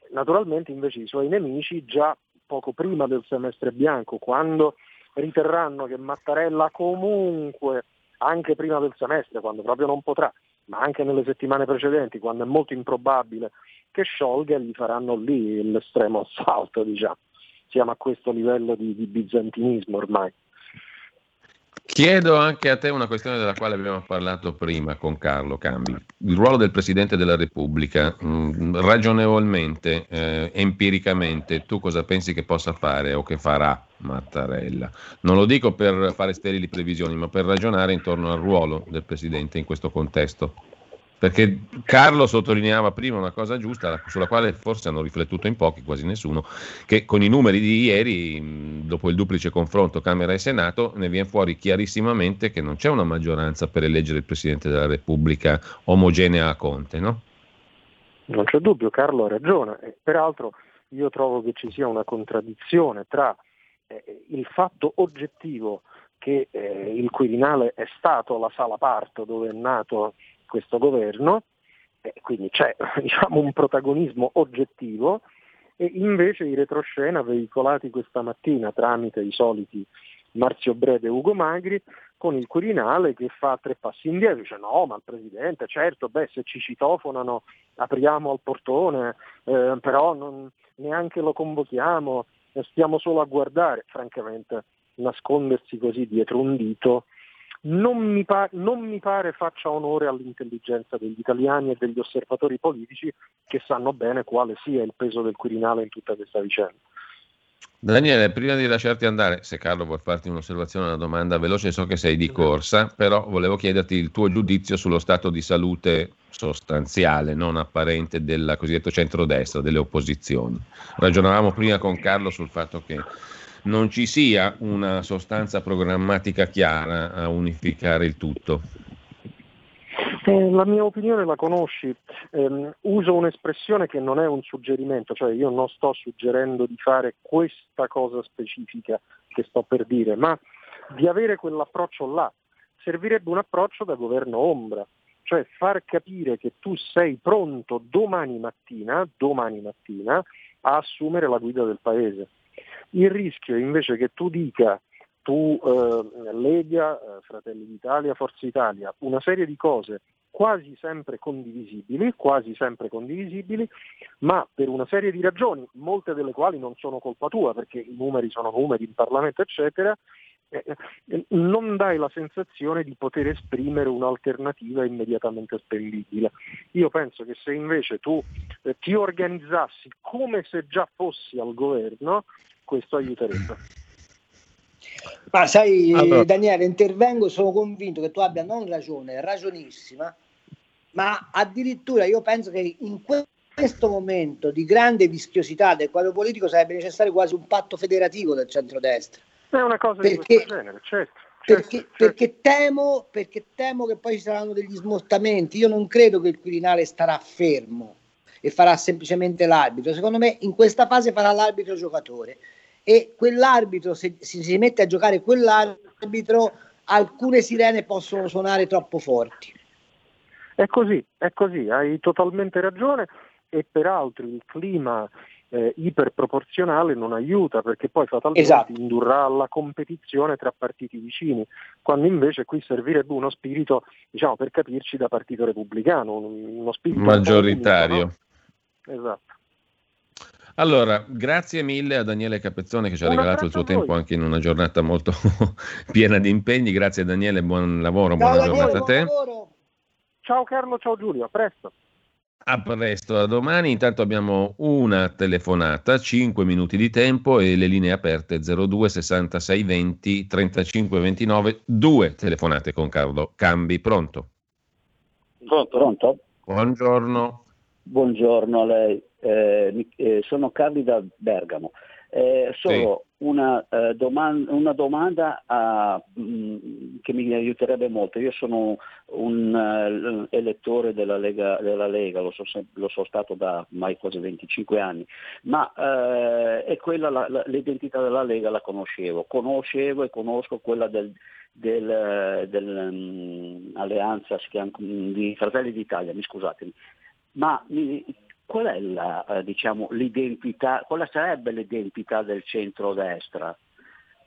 Naturalmente invece i suoi nemici già poco prima del semestre bianco, quando riterranno che Mattarella comunque, anche prima del semestre, quando proprio non potrà, ma anche nelle settimane precedenti, quando è molto improbabile che sciolga, gli faranno lì l'estremo assalto, diciamo. Siamo a questo livello di, di bizantinismo ormai. Chiedo anche a te una questione della quale abbiamo parlato prima con Carlo Cambi. Il ruolo del Presidente della Repubblica, mh, mm, ragionevolmente, eh, empiricamente, tu cosa pensi che possa fare o che farà Mattarella? Non lo dico per fare sterili previsioni, ma per ragionare intorno al ruolo del Presidente in questo contesto. Perché Carlo sottolineava prima una cosa giusta, sulla quale forse hanno riflettuto in pochi, quasi nessuno, che con i numeri di ieri, dopo il duplice confronto Camera e Senato, ne viene fuori chiarissimamente che non c'è una maggioranza per eleggere il Presidente della Repubblica omogenea a Conte, no? Non c'è dubbio, Carlo ha ragione. Peraltro io trovo che ci sia una contraddizione tra eh, il fatto oggettivo che eh, il Quirinale è stato la sala parto dove è nato questo governo, eh, quindi c'è <laughs> diciamo, un protagonismo oggettivo e invece i retroscena veicolati questa mattina tramite i soliti Marzio Brede e Ugo Magri con il Quirinale che fa tre passi indietro, dice no, ma il Presidente, certo, beh, se ci citofonano apriamo al portone, eh, però non, neanche lo convochiamo, stiamo solo a guardare, francamente nascondersi così dietro un dito non mi, pa- non mi, pare faccia onore all'intelligenza degli italiani e degli osservatori politici che sanno bene quale sia il peso del Quirinale in tutta questa vicenda. Daniele, prima di lasciarti andare, se Carlo vuoi farti un'osservazione, una domanda veloce, so che sei di corsa, però volevo chiederti il tuo giudizio sullo stato di salute sostanziale, non apparente del cosiddetto centrodestra, delle opposizioni. Ragionavamo prima con Carlo sul fatto che non ci sia una sostanza programmatica chiara a unificare il tutto. Eh, la mia opinione la conosci, eh, uso un'espressione che non è un suggerimento, cioè io non sto suggerendo di fare questa cosa specifica che sto per dire, ma di avere quell'approccio là. Servirebbe un approccio da governo ombra, cioè far capire che tu sei pronto domani mattina, domani mattina a assumere la guida del paese. Il rischio invece che tu dica tu eh, Lega, eh, Fratelli d'Italia, Forza Italia, una serie di cose quasi sempre condivisibili, quasi sempre condivisibili, ma per una serie di ragioni, molte delle quali non sono colpa tua, perché i numeri sono numeri in Parlamento, eccetera, eh, non dai la sensazione di poter esprimere un'alternativa immediatamente spendibile. Io penso che se invece tu ti organizzassi come se già fossi al governo, questo aiuterebbe. <clears throat> Ma sai, allora. Daniele, intervengo, sono convinto che tu abbia non ragione, ragionissima, ma addirittura io penso che in questo momento di grande vischiosità del quadro politico sarebbe necessario quasi un patto federativo del centrodestra. È una cosa perché, di questo genere, certo. Perché, certo, certo. Perché, temo, perché temo che poi ci saranno degli smottamenti. Io non credo che il Quirinale starà fermo e farà semplicemente l'arbitro. Secondo me in questa fase farà l'arbitro giocatore e quell'arbitro, se, se si mette a giocare quell'arbitro, alcune sirene possono suonare troppo forti. È così, è così, hai totalmente ragione e peraltro il clima eh, iperproporzionale non aiuta perché poi fatalmente esatto. indurrà alla competizione tra partiti vicini, quando invece qui servirebbe uno spirito, diciamo per capirci, da partito repubblicano, uno spirito maggioritario. no? Esatto. Allora, grazie mille a Daniele Capezzone che ci ha regalato il suo tempo anche in una giornata molto <laughs> piena di impegni. Grazie Daniele, buon lavoro, ciao, buona Daniele, giornata a te. Ciao Carlo, ciao Giulio, a presto. A presto, a domani. Intanto abbiamo una telefonata, 5 minuti di tempo e le linee aperte 02 66 20 35 29, due telefonate con Carlo Cambi. Pronto? Pronto, pronto? Buongiorno. Buongiorno a lei eh, eh, sono Carli da Bergamo. Eh, solo sì. una, eh, domanda, una, domanda a, mh, mm, che mi aiuterebbe molto. Io sono un uh, elettore della Lega, della Lega lo, so, lo, so, stato da ormai quasi 25 anni, ma è quella, la, la, l'identità della Lega la conoscevo, conoscevo e conosco quella del, del, del um, alleanza di Fratelli d'Italia, mi scusatemi, ma qual è la, eh, diciamo, l'identità, quale sarebbe l'identità del centrodestra?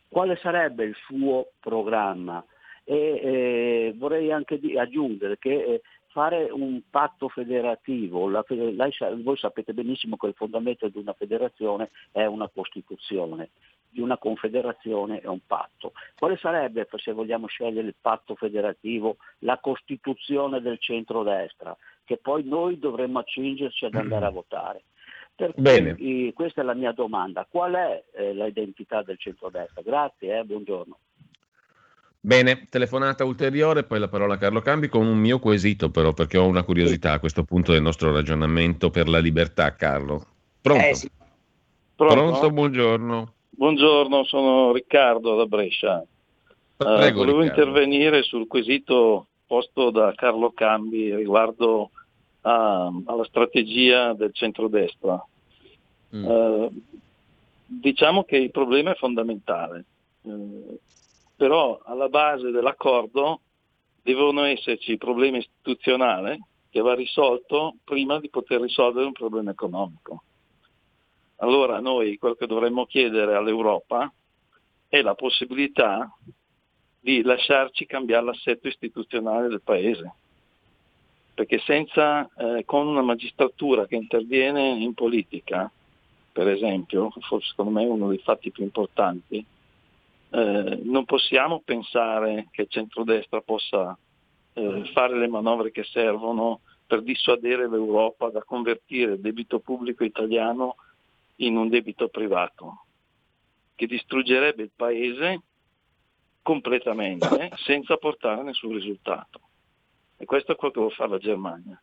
Quale sarebbe il suo programma? E eh, vorrei anche di, aggiungere che eh, fare un patto federativo, la, lei, voi sapete benissimo che il fondamento di una federazione è una Costituzione, di una confederazione è un patto. Quale sarebbe, se vogliamo scegliere il patto federativo, la Costituzione del centrodestra? Che poi noi dovremmo accingerci ad andare a mm. votare. Per cui, questa è la mia domanda. Qual è eh, l'identità del centrodestra? Grazie, eh, buongiorno. Bene, telefonata ulteriore, poi la parola a Carlo Cambi con un mio quesito però, perché ho una curiosità a questo punto del nostro ragionamento per la libertà, Carlo. Pronto? Eh, sì. Pronto? Pronto? buongiorno. Buongiorno, sono Riccardo da Brescia. Prego, uh, volevo Riccardo. intervenire sul quesito posto da Carlo Cambi riguardo a, alla strategia del centrodestra. Mm. Eh, diciamo che il problema è fondamentale, eh, però alla base dell'accordo devono esserci problemi istituzionali che va risolto prima di poter risolvere un problema economico. Allora noi quello che dovremmo chiedere all'Europa è la possibilità di lasciarci cambiare l'assetto istituzionale del Paese. Perché senza, eh, con una magistratura che interviene in politica, per esempio, forse secondo me è uno dei fatti più importanti, eh, non possiamo pensare che il centrodestra possa eh, fare le manovre che servono per dissuadere l'Europa da convertire il debito pubblico italiano in un debito privato, che distruggerebbe il paese completamente senza portare nessun risultato. E questo è quello che vuole fare la Germania.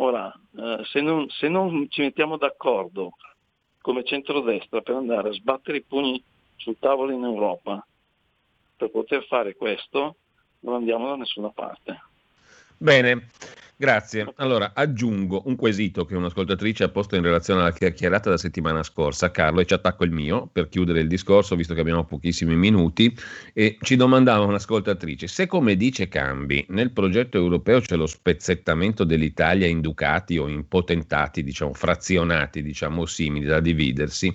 Ora, eh, se, non, se, non, ci mettiamo d'accordo come centrodestra per andare a sbattere i pugni sul tavolo in Europa, per poter fare questo non andiamo da nessuna parte. Bene, grazie. Allora aggiungo un quesito che un'ascoltatrice ha posto in relazione alla chiacchierata della settimana scorsa, Carlo, e ci attacco il mio per chiudere il discorso, visto che abbiamo pochissimi minuti. E ci domandava un'ascoltatrice: se come dice Cambi, nel progetto europeo c'è lo spezzettamento dell'Italia in ducati o in potentati, diciamo frazionati, diciamo simili da dividersi,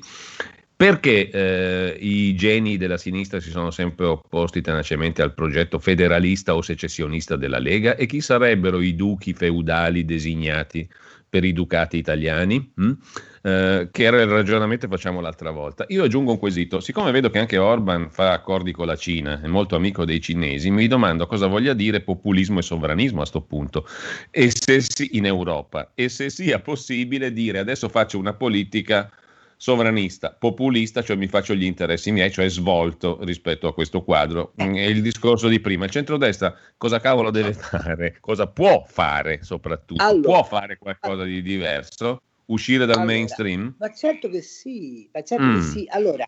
perché eh, i geni della sinistra si sono sempre opposti tenacemente al progetto federalista o secessionista della Lega e chi sarebbero i duchi feudali designati per i ducati italiani? Mm? Eh, che era il ragionamento che facciamo l'altra volta. Io aggiungo un quesito, siccome vedo che anche Orban fa accordi con la Cina, è molto amico dei cinesi, mi domando cosa voglia dire populismo e sovranismo a questo punto, e se sì, in Europa, e se sia possibile dire adesso faccio una politica sovranista, populista, cioè mi faccio gli interessi miei, cioè svolto rispetto a questo quadro. È il discorso di prima. Il centrodestra cosa cavolo deve fare? Cosa può fare soprattutto? Allora, può fare qualcosa di diverso? Uscire dal allora, mainstream? Ma certo che sì, ma certo mm. che sì. Allora,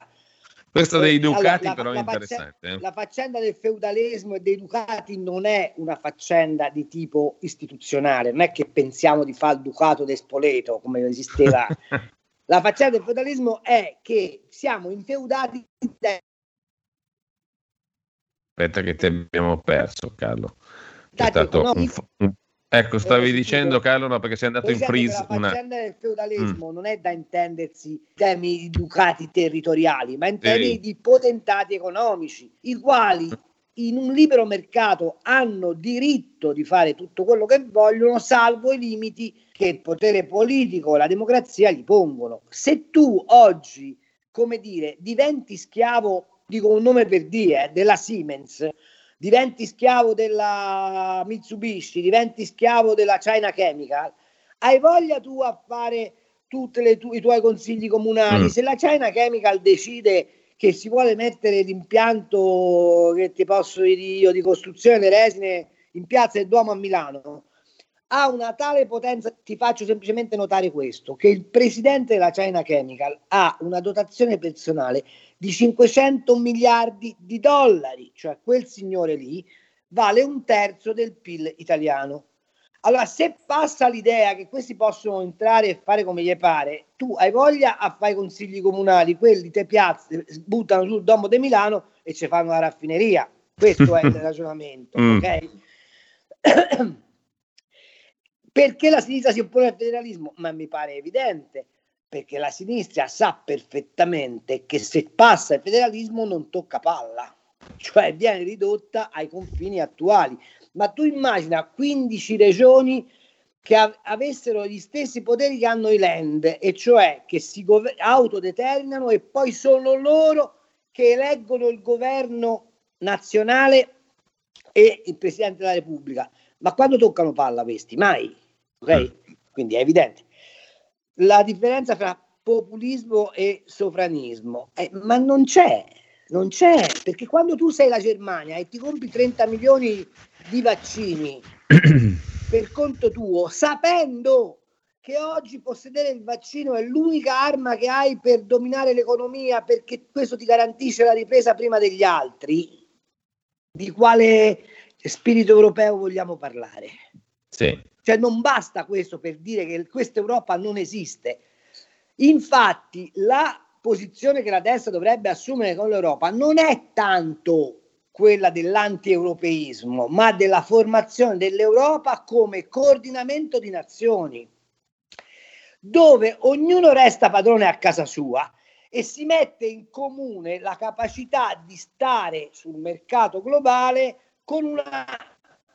questa dei ducati allora, però è interessante. Faccenda, eh. La faccenda del feudalesimo e dei ducati non è una faccenda di tipo istituzionale, non è che pensiamo di fare il ducato del Spoleto come esisteva <laughs> La faccenda del feudalismo è che siamo infeudati da... Aspetta che ti abbiamo perso, Carlo. Un, un, ecco, stavi eh, dicendo, Carlo, no, perché sei andato in freeze. La faccenda una... del feudalismo mm. non è da intendersi in termini di ducati territoriali, ma in termini sì. di potentati economici, i quali in un libero mercato hanno diritto di fare tutto quello che vogliono, salvo i limiti che il potere politico e la democrazia gli pongono. Se tu oggi, come dire, diventi schiavo, dico un nome per dire, della Siemens, diventi schiavo della Mitsubishi, diventi schiavo della China Chemical, hai voglia tu a fare tutti tu- i tuoi consigli comunali? Mm. Se la China Chemical decide che si vuole mettere l'impianto che ti posso dire io di costruzione delle resine in piazza del Duomo a Milano ha una tale potenza, ti faccio semplicemente notare questo, che il presidente della China Chemical ha una dotazione personale di 500 miliardi di dollari, cioè quel signore lì vale un terzo del PIL italiano. Allora, se passa l'idea che questi possono entrare e fare come gli pare, tu hai voglia a fare i consigli comunali, quelli te piazze, buttano sul domo di Milano e ci fanno la raffineria. Questo è il <laughs> ragionamento, mm. ok? <clears throat> Perché la sinistra si oppone al federalismo? Ma mi pare evidente, perché la sinistra sa perfettamente che se passa il federalismo non tocca palla, cioè viene ridotta ai confini attuali ma tu immagina 15 regioni che av- avessero gli stessi poteri che hanno i land, e cioè che si gov- autodeterminano e poi sono loro che eleggono il governo nazionale e il Presidente della Repubblica. Ma quando toccano palla questi? Mai. Ok? Quindi è evidente. La differenza tra populismo e sovranismo, eh, ma non c'è, non c'è, perché quando tu sei la Germania e ti compri 30 milioni di vaccini <clears throat> per conto tuo, sapendo che oggi possedere il vaccino è l'unica arma che hai per dominare l'economia, perché questo ti garantisce la ripresa prima degli altri, di quale spirito europeo vogliamo parlare? Sì. Cioè non basta questo per dire che questa Europa non esiste. Infatti la posizione che la destra dovrebbe assumere con l'Europa non è tanto quella dell'anti-europeismo, ma della formazione dell'Europa come coordinamento di nazioni, dove ognuno resta padrone a casa sua e si mette in comune la capacità di stare sul mercato globale con una,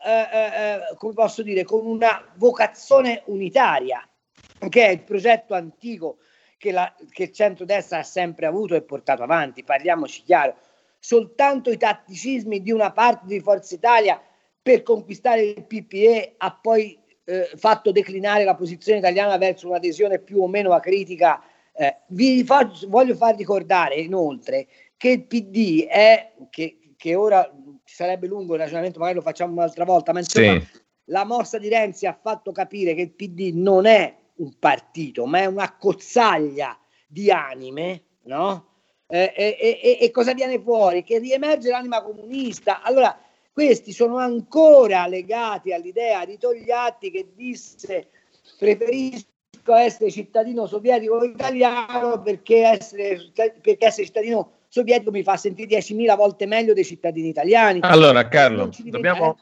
eh, eh, eh come posso dire, con una vocazione unitaria, che è il progetto antico che, la, che il centrodestra ha sempre avuto e portato avanti, parliamoci chiaro. Soltanto i tatticismi di una parte di Forza Italia per conquistare il PPE ha poi eh, fatto declinare la posizione italiana verso un'adesione più o meno acritica. Eh, vi faccio, voglio far ricordare inoltre che il PD è, che, che ora sarebbe lungo il ragionamento, magari lo facciamo un'altra volta, ma insomma sì. la mossa di Renzi ha fatto capire che il PD non è un partito, ma è una cozzaglia di anime, no? Eh, e, e, e, cosa viene fuori? Che riemerge l'anima comunista. Allora, questi sono ancora legati all'idea di Togliatti che disse preferisco essere cittadino sovietico italiano perché essere, perché essere cittadino sovietico mi fa sentire 10.000 volte meglio dei cittadini italiani. Allora, Carlo, dobbiamo,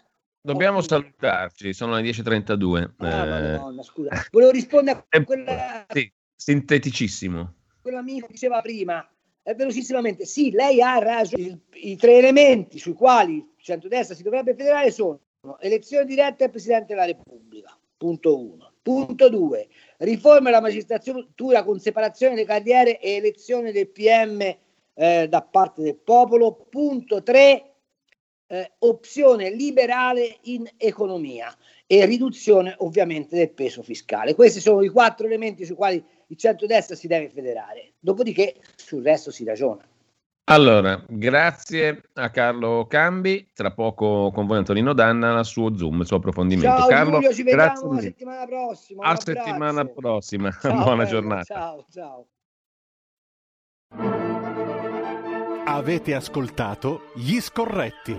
dobbiamo salutarci, sono le 10.32. Ah, eh... Madonna, scusa. Volevo rispondere a quella... Sì, sinteticissimo. Quell'amico diceva prima, eh, velocissimamente, sì, lei ha ragione. I, tre elementi sui quali il centrodestra si dovrebbe federare sono elezione diretta del Presidente della Repubblica, punto uno. Punto due, riforma della magistratura con separazione delle carriere e elezione del PM eh, da parte del popolo. Punto 3, eh, opzione liberale in economia e riduzione ovviamente del peso fiscale. Questi sono i quattro elementi sui quali il centrodestra si deve federare. Dopodiché sul resto si ragiona. Allora, grazie a Carlo Cambi, tra poco con voi Antonino Danna al suo Zoom, il suo approfondimento. Ciao Carlo, Giulio, ci vediamo la settimana prossima. A settimana prossima, <laughs> ciao, buona bello, giornata. Ciao, ciao. Avete ascoltato Gli Scorretti,